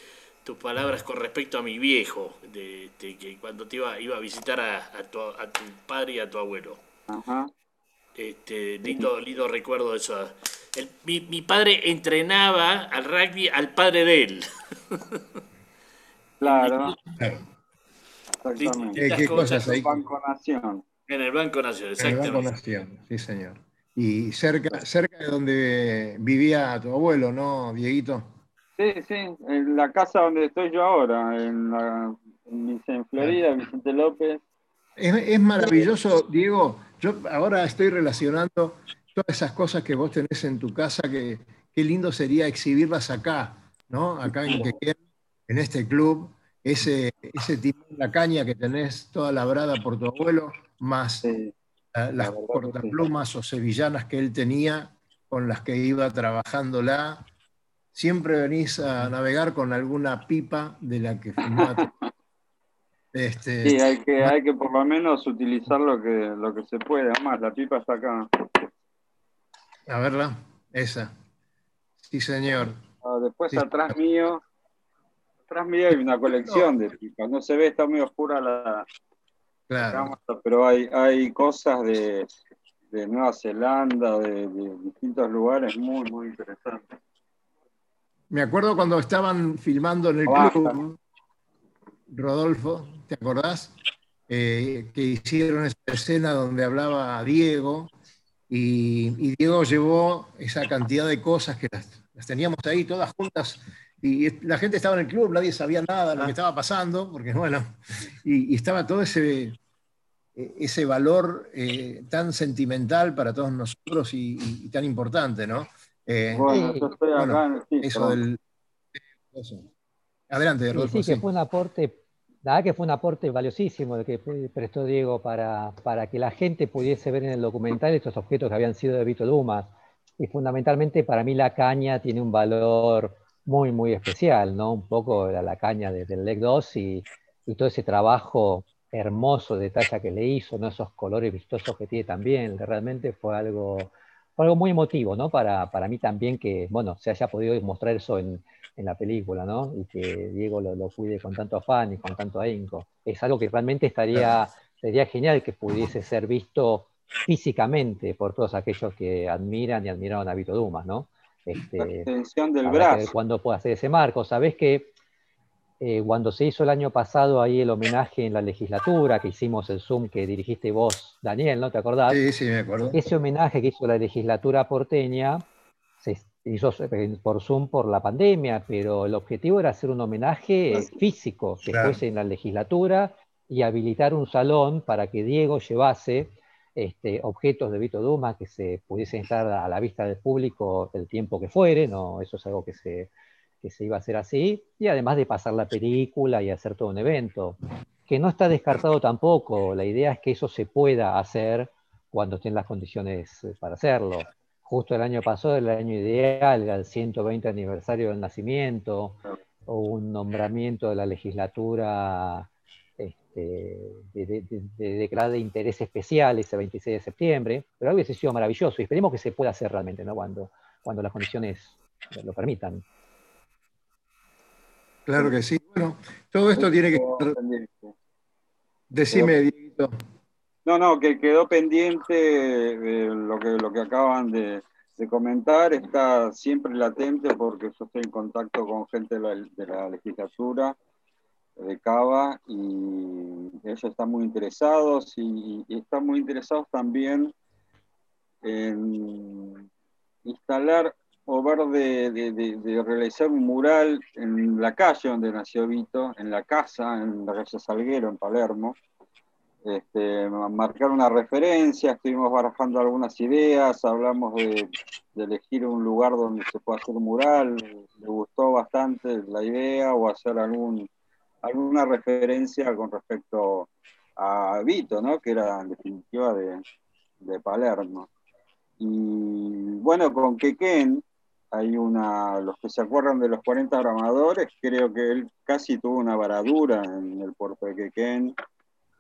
tus palabras con respecto a mi viejo, de, de que cuando te iba, iba a visitar a, a tu, a tu padre y a tu abuelo. Ajá. Este, lindo, lindo recuerdo de eso. El- mi, mi padre entrenaba al rugby al padre de él. Claro, Claro. Exactamente. ¿Qué cosas hay? Banco Nación. En el Banco Nacional, En el Banco exactamente. Nación, sí, señor. Y cerca, cerca de donde vivía tu abuelo, ¿no, Dieguito? Sí, sí, en la casa donde estoy yo ahora, en, la, en Vic- en Florida, Vicente López. Es, es maravilloso, Diego. Yo ahora estoy relacionando todas esas cosas que vos tenés en tu casa, que qué lindo sería exhibirlas acá, ¿no? Acá en en este club, ese, ese timón, la caña que tenés toda labrada por tu abuelo, más Sí, la- las sí. cortaplumas o sevillanas que él tenía, con las que iba trabajándola. Siempre venís a navegar con alguna pipa de la que fumaba Este, sí, hay que, hay que por lo menos utilizar lo que, lo que se pueda. Más, la pipa está acá. A verla, esa. Sí, señor. Ah, Después Sí. atrás mío, atrás mío hay una colección de pipas. No se ve, está muy oscura la Claro. cámara, pero hay, hay cosas de, de Nueva Zelanda, de, de distintos lugares muy, muy interesantes. Me acuerdo cuando estaban filmando en el Basta. club, Rodolfo, ¿te acordás? Eh, que hicieron esa escena donde hablaba Diego y, y Diego llevó esa cantidad de cosas que las, las teníamos ahí todas juntas y la gente estaba en el club, nadie sabía nada de lo que estaba pasando, porque bueno, y, y estaba todo ese, ese valor eh, tan sentimental para todos nosotros y, y- y tan importante, ¿no? Eh, Bueno, Sí. yo estoy acá bueno, en sí, eso del... eso. Adelante, Rodolfo. sí, que sí. fue un aporte, la verdad que fue un aporte valiosísimo el que pre- prestó Diego para, para que la gente pudiese ver en el documental estos objetos que habían sido de Vito Dumas. Y fundamentalmente para mí la caña tiene un valor muy, muy especial, ¿no? Un poco la, la caña de- del LEC 2 y, y todo ese trabajo hermoso de talla que le hizo, ¿no? Esos colores vistosos que tiene también, realmente fue algo, fue algo muy emotivo, ¿no? Para, para mí también que, bueno, se haya podido mostrar eso en, en la película, ¿no? Y que Diego lo, lo cuide con tanto afán y con tanto ahínco. Es algo que realmente estaría, sería genial que pudiese ser visto físicamente por todos aquellos que admiran y admiraron a Vito Dumas, ¿no? La Este, extensión del brazo. cuándo puede hacer ese marco. Sabés que eh, cuando se hizo el año pasado ahí el homenaje en la legislatura, que hicimos el Zoom que dirigiste vos, Daniel, ¿no te acordás? Sí, sí, me acuerdo. Ese homenaje que hizo la legislatura porteña se hizo por Zoom por la pandemia, pero el objetivo era hacer un homenaje físico, que Claro. fuese en la legislatura y habilitar un salón para que Diego llevase este, objetos de Vito Dumas que se pudiesen estar a la vista del público el tiempo que fuere, no, eso es algo que se, que se iba a hacer así, y además de pasar la película y hacer todo un evento, que no está descartado tampoco, la idea es que eso se pueda hacer cuando estén las condiciones eh, para hacerlo. justo el año pasado, el año ideal, el 120 aniversario del nacimiento, o un nombramiento de la legislatura este, de, de, de, interés especial ese 26 de septiembre, pero hubiese sido maravilloso y esperemos que se pueda hacer realmente ¿no? cuando, cuando las condiciones lo permitan. Claro que sí. Bueno, todo esto tiene que... Decime, Dieguito. No, no, que quedó pendiente lo que, lo que acaban de, comentar, está siempre latente porque yo estoy en contacto con gente de la, legislatura de Cava y ellos están muy interesados y, y están muy interesados también en instalar o ver de, realizar un mural en la calle donde nació Vito, en la casa, en la calle Salguero, en Palermo. Este, marcar una referencia, estuvimos barajando algunas ideas, hablamos de, elegir un lugar donde se pueda hacer un mural, le gustó bastante la idea o hacer algún, alguna referencia con respecto a Vito, ¿no? que era en definitiva de, de Palermo. Y bueno, con Quequén, hay una, los que se acuerdan de los 40 gramadores, creo que él casi tuvo una varadura en el puerto de Quequén,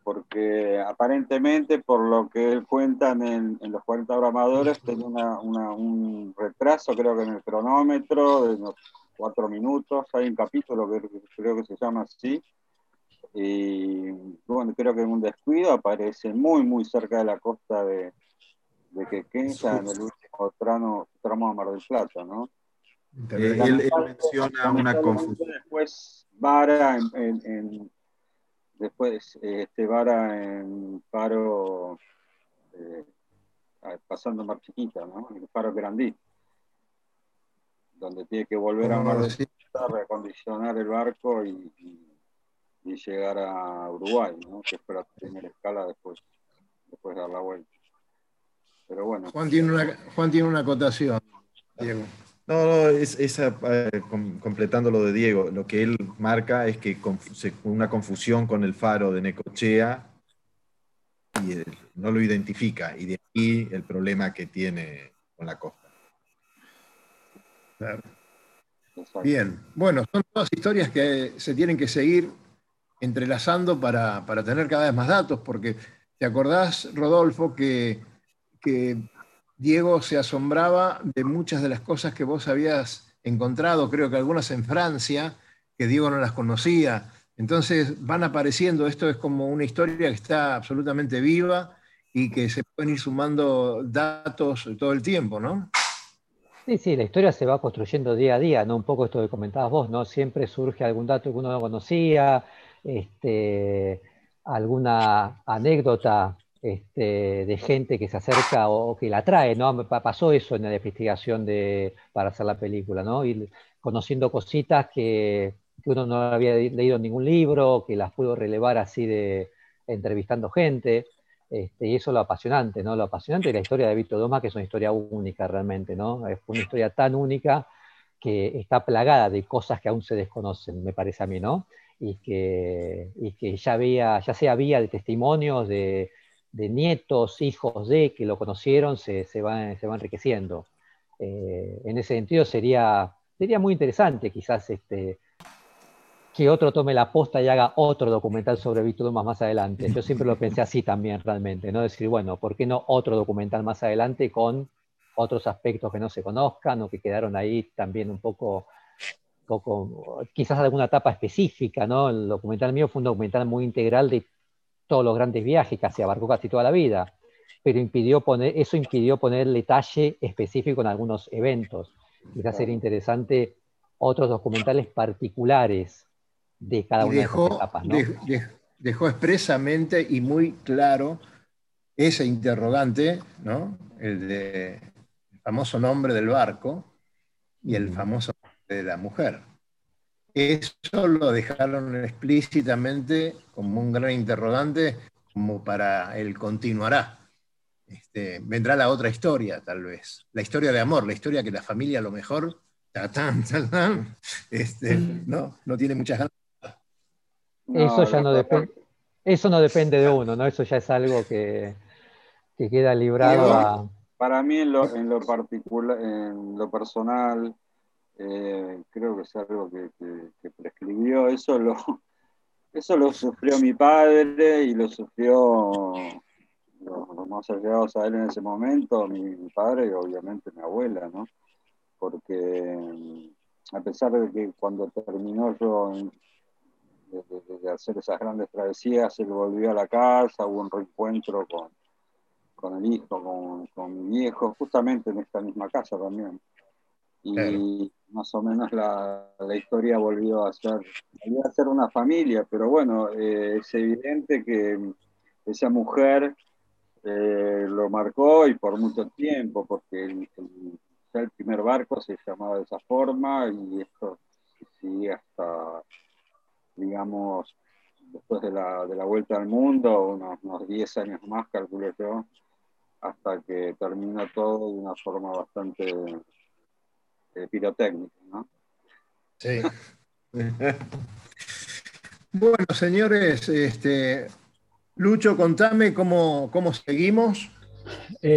porque aparentemente, por lo que él cuenta en, los 40 gramadores, tenía un retraso, creo que en el cronómetro, cuatro minutos. Hay un capítulo que creo que se llama así. Y bueno, creo que en un descuido aparece muy, muy cerca de la costa de, de Quequén, en el último tramo, tramo a Mar del Plata, ¿no? Él, menciona una confusión. Después vara en, después este vara en paro eh, pasando Mar Chiquita, ¿no? El paro Grandí, donde tiene que volver a Mar del reacondicionar el barco y, y, llegar a Uruguay, ¿no? Que es para tener escala después, después de dar la vuelta. Pero bueno. Juan tiene una, Juan tiene una acotación, Diego. No, no, es, eh, completando lo de Diego, lo que él marca es que una confusión con el faro de Necochea y no lo identifica, y de ahí el problema que tiene con la costa. Bien, bueno, son todas historias que se tienen que seguir entrelazando para, para tener cada vez más datos, porque te acordás, Rodolfo, que que Diego se asombraba de muchas de las cosas que vos habías encontrado, creo que algunas en Francia, que Diego no las conocía. Entonces van apareciendo, esto es como una historia que está absolutamente viva y que se pueden ir sumando datos todo el tiempo, ¿no? Sí, sí, la historia se va construyendo día a día, ¿no? Un poco esto que comentabas vos, ¿no? Siempre surge algún dato que uno no conocía, este, alguna anécdota este, de gente que se acerca o, que la trae, ¿no? Pasó eso en la investigación de, para hacer la película, ¿no? Y conociendo cositas que, uno no había leído en ningún libro, que las pudo relevar así de entrevistando gente. Este, y eso es lo apasionante, ¿no? Lo apasionante de la historia de Víctor Doma, que es una historia única realmente, ¿no? Es una historia tan única que está plagada de cosas que aún se desconocen, me parece a mí, ¿no? Y que, y que ya, había, ya se había de testimonios de, de nietos, hijos de que lo conocieron, se, se, va, se va enriqueciendo. Eh, en ese sentido sería, sería muy interesante quizás este, que otro tome la posta y haga otro documental sobre Víctor Dumas más adelante. Yo siempre lo pensé así también realmente, ¿no? Decir, bueno, ¿por qué no otro documental más adelante con otros aspectos que no se conozcan o que quedaron ahí también un poco, poco quizás alguna etapa específica, ¿no? El documental mío fue un documental muy integral de todos los grandes viajes que se abarcó casi toda la vida, pero impidió poner, eso impidió ponerle talle específico en algunos eventos. Quizás sería interesante otros documentales particulares de cada una dejó, de esas etapas. ¿no? dejó expresamente y muy claro ese interrogante, ¿no? el de famoso nombre del barco y el famoso nombre de la mujer. Eso lo dejaron explícitamente como un gran interrogante, como para el continuará. Este, vendrá la otra historia, tal vez. La historia de amor, la historia que la familia a lo mejor este, no, no tiene muchas ganas. Eso ya no depende. Eso no depende de uno, ¿no? Eso ya es algo que, queda librado a, para mí en lo, en lo particular, en lo personal, eh, creo que es algo que, que- que prescribió, eso lo, eso lo sufrió mi padre y lo sufrió los, los más allegados a él en ese momento, mi, mi padre y obviamente mi abuela, ¿no? Porque mm, a pesar de que cuando terminó yo de, hacer esas grandes travesías, él volvió a la casa, hubo un reencuentro con, con el hijo, con, con mi viejo, justamente en esta misma casa también. Y más o menos la, la historia volvió a ser, volvió a ser una familia, pero bueno, eh, es evidente que esa mujer eh, lo marcó y por mucho tiempo, porque el, el- ya el primer barco se llamaba de esa forma y esto sigue hasta, digamos, después de la, de la vuelta al mundo, unos, unos 10 años más, calculo yo, hasta que termina todo de una forma bastante eh, pirotécnica, ¿no? Sí. Bueno, señores, este, Lucho, contame cómo, cómo seguimos,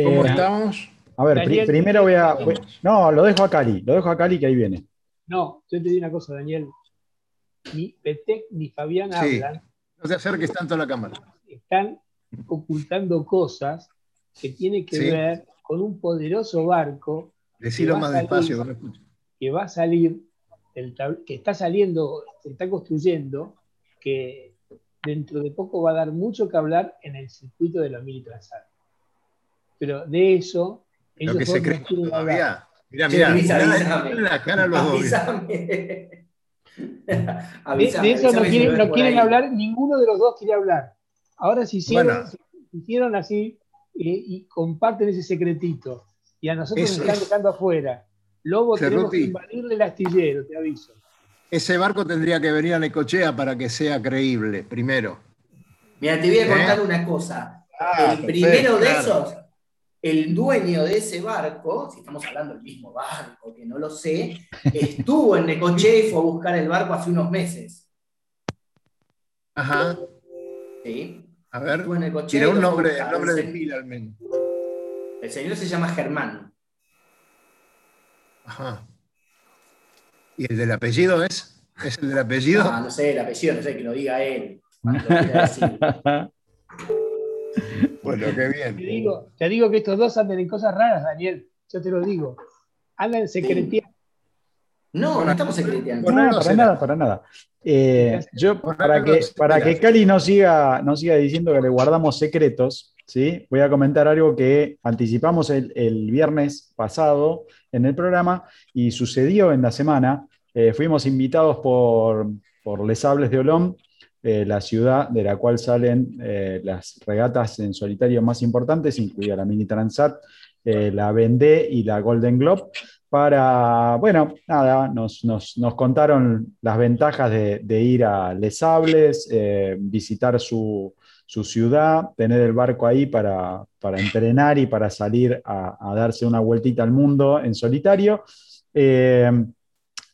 cómo Eh, estamos. A ver, Daniel, primero voy a. ¿qué voy- no, lo dejo a Cali, lo dejo a Cali que ahí viene. No, yo te digo una cosa, Daniel. Ni Petec ni Fabián Sí. hablan, No te acerques tanto a la cámara. están ocultando cosas que tienen que Sí. ver con un poderoso barco a más salir- despacio. que no que va a salir, que está saliendo, se está construyendo, que dentro de poco va a dar mucho que hablar en el circuito de los mini Transat. Pero de eso, Lo ellos que dos se cree todavía. Mirá la cara a los dos. Avísame. De, eso no quieren, ves no por quieren ahí. hablar, ninguno de los dos quiere hablar. Ahora se hicieron, Bueno. se hicieron así eh, y comparten ese secretito. Y a nosotros Eso nos están es. dejando afuera. Lobo, tenemos que invadirle el astillero, te aviso. Ese barco tendría que venir a Necochea para que sea creíble, primero. Mira, te voy a ¿Eh? contar una cosa. Ah, el primero de claro. esos, el dueño de ese barco, si estamos hablando del mismo barco, que no lo sé, estuvo en Necochea y fue a buscar el barco hace unos meses. Ajá. ¿sí? A ver, y un nombre, buscar. nombre de El pila al menos. El señor se llama Germán. Ajá. ¿Y el del apellido es? ¿Es el del apellido? Ah, no sé el apellido, no sé que lo diga él. Lo. Bueno, qué Te bien. digo, te digo que estos dos andan en cosas raras, Daniel. Yo te lo digo. Andan secreteando. No, no estamos secreteando. No, no para nada, para nada. Eh, yo, para que, para que Cali no siga, no siga diciendo que le guardamos secretos, ¿sí? voy a comentar algo que anticipamos el, el viernes pasado en el programa y sucedió en la semana. Eh, fuimos invitados por, por Les Sables de Olón, eh, la ciudad de la cual salen eh, las regatas en solitario más importantes, incluida la Mini Transat, eh, la Vendée y la Golden Globe para, bueno, nada, nos, nos- nos contaron las ventajas de, ir a Les Sables, eh, visitar su, su ciudad, tener el barco ahí para, para entrenar y para salir a, a darse una vueltita al mundo en solitario.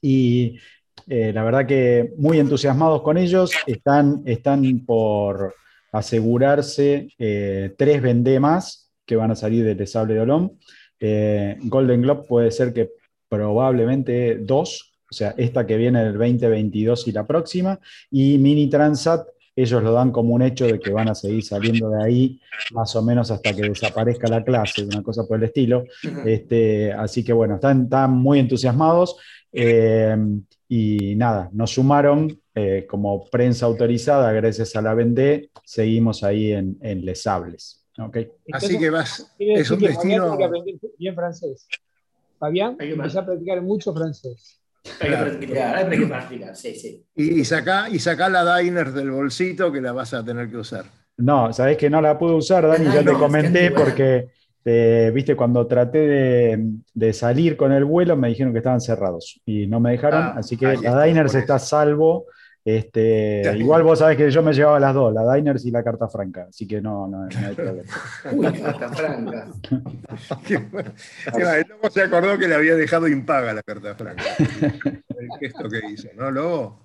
Y eh, la verdad que muy entusiasmados con ellos, están, están por asegurarse eh, tres vendé más que van a salir de Les Sables de Olón. Eh, Golden Globe puede ser que probablemente dos, o sea, esta que viene del 2022 y la próxima, y Mini Transat, ellos lo dan como un hecho de que van a seguir saliendo de ahí más o menos hasta que desaparezca la clase, una cosa por el estilo. Este, así que bueno, están, están muy entusiasmados eh, y nada, nos sumaron eh, como prensa autorizada gracias a la Vendée, seguimos ahí en, en Les Sables. ¿ok? Así que vas, es un que Fabián destino. tiene que aprender bien francés. Fabián, empezó a practicar mucho francés. Hay que practicar, hay que practicar, sí, sí. Y, y sacá, y sacá la Diners del bolsito que la vas a tener que usar. No, sabés que no la pude usar, Dani, ya Ay, te no, comenté porque, eh, viste, cuando traté de, de salir con el vuelo me dijeron que estaban cerrados y no me dejaron, Ah, así que la está, Diners está a salvo. Este, Ya. igual vos sabés que yo me llevaba las dos, la Diners y la carta franca, así que no, no, no hay problema. Uy, carta franca. Qué bueno. Qué bueno, El lobo se acordó que le había dejado impaga la carta franca. El gesto que hizo, ¿no, Lobo?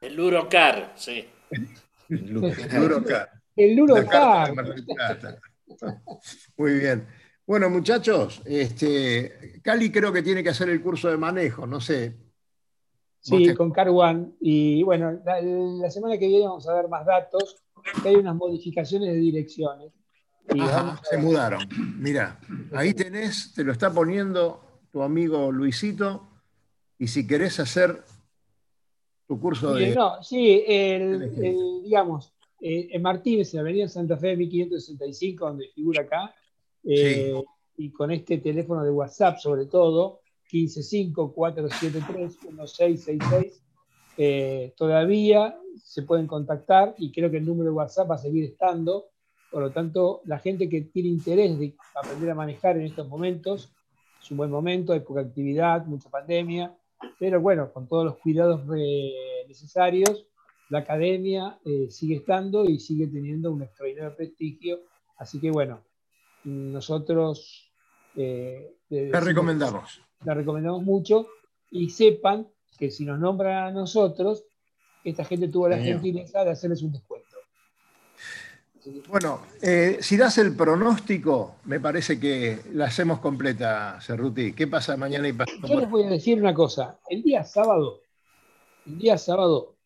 El Eurocar, sí. El Luro La carta de Car. Mar del Plata. Muy bien. Bueno, muchachos, este, Cali creo que tiene que hacer el curso de manejo, no sé. Sí, con Carwan. Y bueno, la, la, semana que viene vamos a ver más datos, que hay unas modificaciones de direcciones. Ajá, se mudaron. Mira, ahí tenés, te lo está poniendo tu amigo Luisito, y si querés hacer tu curso sí, de... No, sí, el, el, digamos, eh, en Martínez, en la Avenida Santa Fe 1565, donde figura acá, eh, y con este teléfono de WhatsApp sobre todo, 155-473-1666, eh, todavía se pueden contactar y creo que el número de WhatsApp va a seguir estando. Por lo tanto, la gente que tiene interés de aprender a manejar en estos momentos, es un buen momento, hay poca actividad, mucha pandemia, pero bueno, con todos los cuidados necesarios, la academia eh, sigue estando y sigue teniendo un extraordinario prestigio. Así que bueno, nosotros eh, la recomendamos. La recomendamos mucho y sepan que si nos nombran a nosotros, esta gente tuvo la Señor. gentileza de hacerles un descuento. Bueno, eh, si das el pronóstico, me parece que la hacemos completa, Cerruti. ¿Qué pasa mañana y pasado? Yo les voy a decir una cosa. El día sábado, el día sábado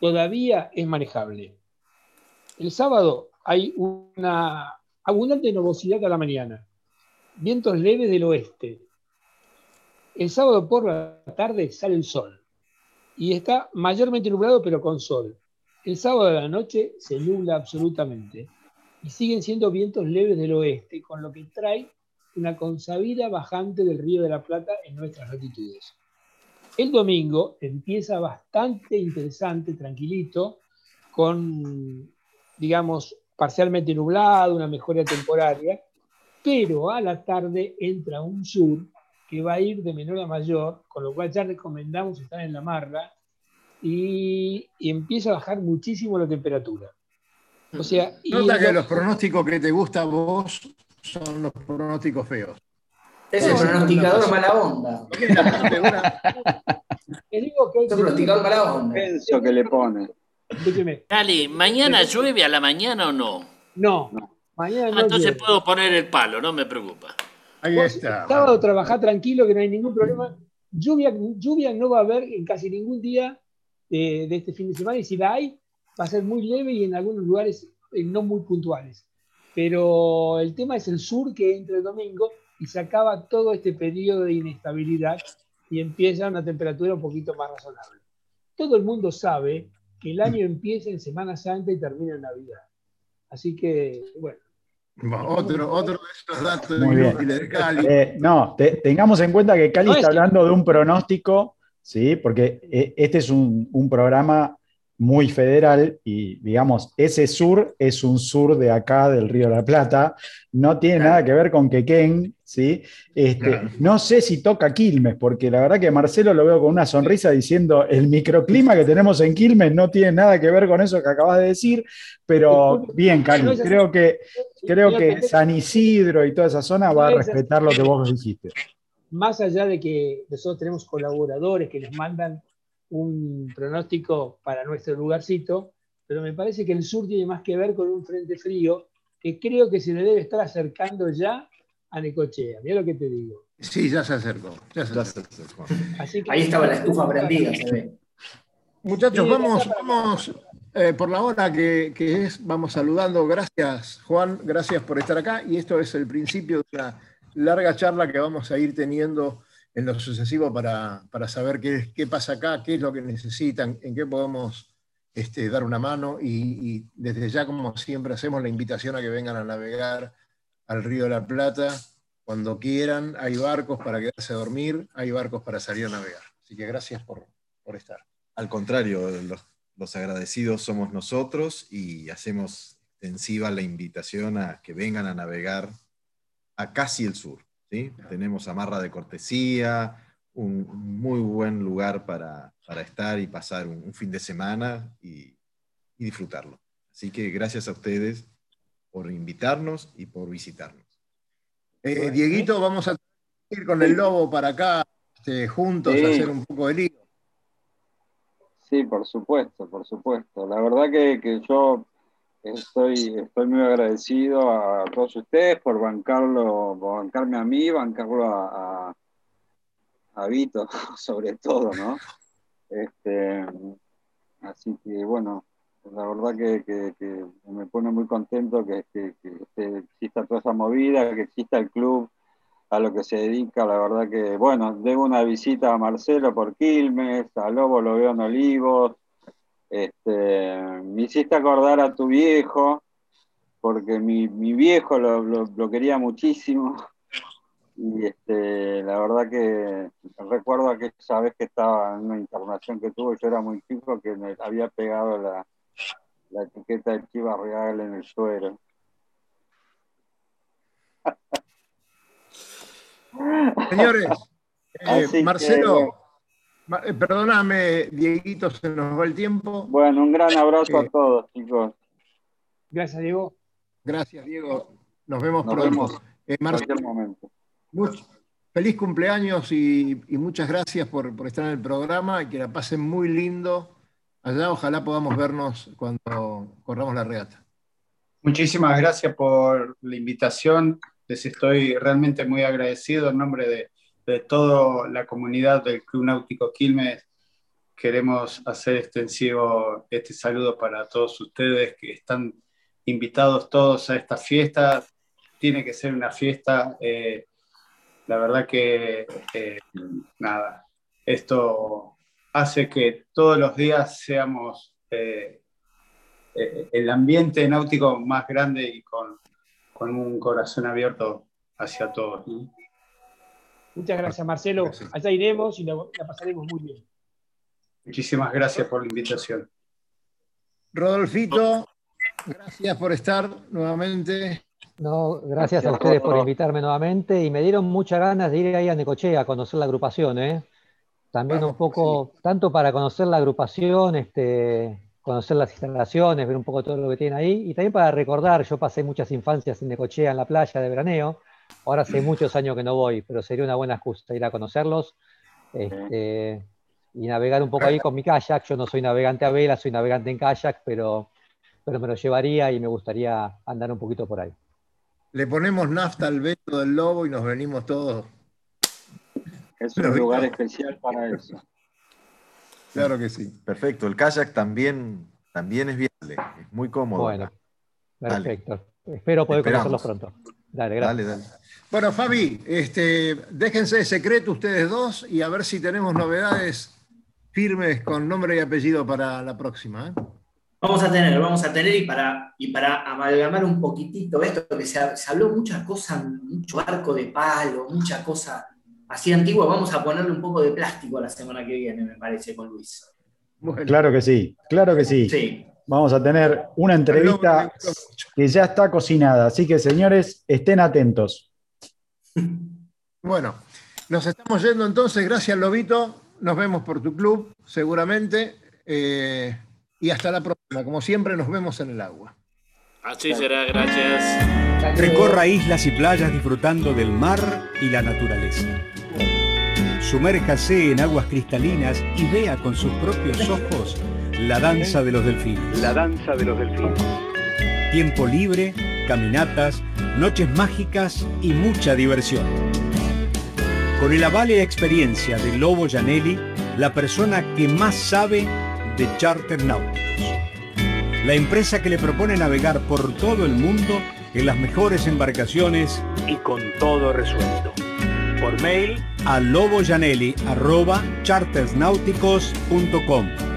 todavía es manejable. El sábado hay una abundante nubosidad a la mañana, vientos leves del oeste. El sábado por la tarde sale el sol y está mayormente nublado pero con sol. El sábado de la noche se nubla absolutamente y siguen siendo vientos leves del oeste, con lo que trae una consabida bajante del río de la Plata en nuestras latitudes. El domingo empieza bastante interesante, tranquilito, con, digamos, parcialmente nublado, una mejora temporaria, pero a la tarde entra un sur que va a ir de menor a mayor, con lo cual ya recomendamos estar en la marra y, y empieza a bajar muchísimo la temperatura. O sea, y Nota que lo- los pronósticos que te gusta a vos son los pronósticos feos. Es el No, pronosticador no, mala onda. te digo que el pronosticador mala onda. Pienso que le pone. Escúcheme. Cali, ¿mañana llueve a la mañana o no? No, mañana Ah, no entonces llueve. puedo poner el palo, no me preocupa. Ahí Vos, está. sábado trabajá tranquilo, que no hay ningún problema. Lluvia, lluvia no va a haber en casi ningún día de, de este fin de semana, y si la hay, va a ser muy leve y en algunos lugares eh, no muy puntuales. Pero el tema es el sur que entra el domingo y se acaba todo este periodo de inestabilidad y empieza una temperatura un poquito más razonable. Todo el mundo sabe el año empieza en Semana Santa y termina en Navidad. Así que, bueno. Bueno, Otro, otro de esos datos Muy bien. inútiles de Cali. Eh, no, te- tengamos en cuenta que Cali No, está es que- hablando de un pronóstico, ¿sí? Porque eh, este es un, un programa muy federal y, digamos, ese sur es un sur de acá, del Río de la Plata, no tiene Claro. nada que ver con Quequén, ¿sí? Este, Claro. No sé si toca Quilmes, porque la verdad que Marcelo lo veo con una sonrisa diciendo, el microclima que tenemos en Quilmes no tiene nada que ver con eso que acabas de decir, pero bien, Cali, creo que, creo que San Isidro y toda esa zona va a respetar lo que vos dijiste. más allá de que nosotros tenemos colaboradores que nos mandan un pronóstico para nuestro lugarcito, pero me parece que el sur tiene más que ver con un frente frío que creo que se le debe estar acercando ya a Necochea. Mira lo que te digo. Sí, ya se acercó. ya se acercó. Así que- Ahí estaba la estufa prendida, se ve. Muchachos, vamos, vamos eh, por la hora que, que es, vamos saludando. Gracias, Juan, gracias por estar acá. Y esto es el principio de una larga charla que vamos a ir teniendo en lo sucesivo para, para saber qué, qué pasa acá, qué es lo que necesitan, en qué podemos este, dar una mano. Y, desde ya, como siempre, hacemos la invitación a que vengan a navegar al Río de la Plata cuando quieran. Hay barcos para quedarse a dormir, hay barcos para salir a navegar. Así que gracias por, por estar. Al contrario, los, los agradecidos somos nosotros y hacemos extensiva la invitación a que vengan a navegar a casi el sur. ¿Sí? Tenemos amarra de cortesía, un muy buen lugar para, para estar y pasar un, un fin de semana y, y disfrutarlo. Así que gracias a ustedes por invitarnos y por visitarnos. Eh, Dieguito, vamos a ir con el lobo para acá, este, juntos, Sí. a hacer un poco de lío. Sí, por supuesto, por supuesto. La verdad que, que yo estoy, estoy muy agradecido a todos ustedes por bancarlo, por bancarme a mí, bancarlo a, a, Vito, sobre todo, ¿no? Este, así que bueno, la verdad que, que- me pone muy contento que- que exista toda esa movida, que exista el club a lo que se dedica, la verdad que, bueno, debo una visita a Marcelo por Quilmes, a Lobo lo veo en Olivos, este, me hiciste acordar a tu viejo, porque mi, mi viejo lo, lo- lo quería muchísimo, y este, la verdad que recuerdo aquella vez que estaba en una internación que tuve, yo era muy chico, que me había pegado la, la etiqueta de Chivas Real en el suero. Señores, eh, que, Marcelo, bueno. Ma- eh, perdóname, Dieguito, se nos va el tiempo. Bueno, un gran abrazo Eh, a todos, chicos. Gracias, Diego. Gracias, Diego. Nos vemos Nos pronto. vemos Eh, en Marcelo, cualquier momento. much- feliz cumpleaños y, y muchas gracias por, por estar en el programa y que la pasen muy lindo allá. Ojalá podamos vernos cuando corramos la regata. Muchísimas gracias por la invitación. Les estoy realmente muy agradecido en nombre de, de toda la comunidad del Club Náutico Quilmes. Queremos hacer extensivo este saludo para todos ustedes que están invitados todos a esta fiesta. Tiene que ser una fiesta. eh, la verdad que, eh, nada, esto hace que todos los días seamos eh, el ambiente náutico más grande y con, con un corazón abierto hacia todos. Muchas gracias, Marcelo. Allá iremos y la, la pasaremos muy bien. Muchísimas gracias por la invitación. Rodolfito, gracias por estar nuevamente. No, gracias a ustedes por invitarme nuevamente y me dieron muchas ganas de ir ahí a Necochea a conocer la agrupación, ¿eh? También un poco, tanto para conocer la agrupación, este, conocer las instalaciones, ver un poco todo lo que tienen ahí, y también para recordar, yo pasé muchas infancias en Necochea, en la playa de veraneo, ahora hace muchos años que no voy, pero sería una buena excusa ir a conocerlos este, y navegar un poco ahí con mi kayak. Yo no soy navegante a vela, soy navegante en kayak, pero, pero me lo llevaría y me gustaría andar un poquito por ahí. Le ponemos nafta al veto del lobo y nos venimos todos. Es un lugar especial para eso. Claro que sí. Perfecto. El kayak también, también es viable, es muy cómodo. Bueno, Dale. perfecto. Espero poder Esperamos. conocerlos pronto. Dale, gracias. Dale, dale. Bueno, Fabi, este, déjense de secreto ustedes dos y a ver si tenemos novedades firmes con nombre y apellido para la próxima. ¿eh? Vamos a tener, vamos a tener, y para, y para amalgamar un poquitito esto, que se, se habló muchas cosas, mucho arco de palo, mucha cosa así antigua, vamos a ponerle un poco de plástico la semana que viene, me parece, con Luis. Claro que sí, claro que sí. Sí. Vamos a tener una entrevista que ya está cocinada, así que señores, estén atentos. Bueno, nos estamos yendo entonces. Gracias, Lobito. Nos vemos por tu club, seguramente. Eh, y hasta la próxima. Como siempre, nos vemos en el agua. Así será, gracias. Recorra islas y playas disfrutando del mar y la naturaleza. Sumérjase en aguas cristalinas y vea con sus propios ojos la danza de los delfines. La danza de los delfines. Tiempo libre, caminatas, noches mágicas y mucha diversión. Con el aval y experiencia de Lobo Janelli, la persona que más sabe de charter náuticos. La empresa que le propone navegar por todo el mundo en las mejores embarcaciones Y con todo resuelto. Por mail a loboyanelli.chartersnáuticos.com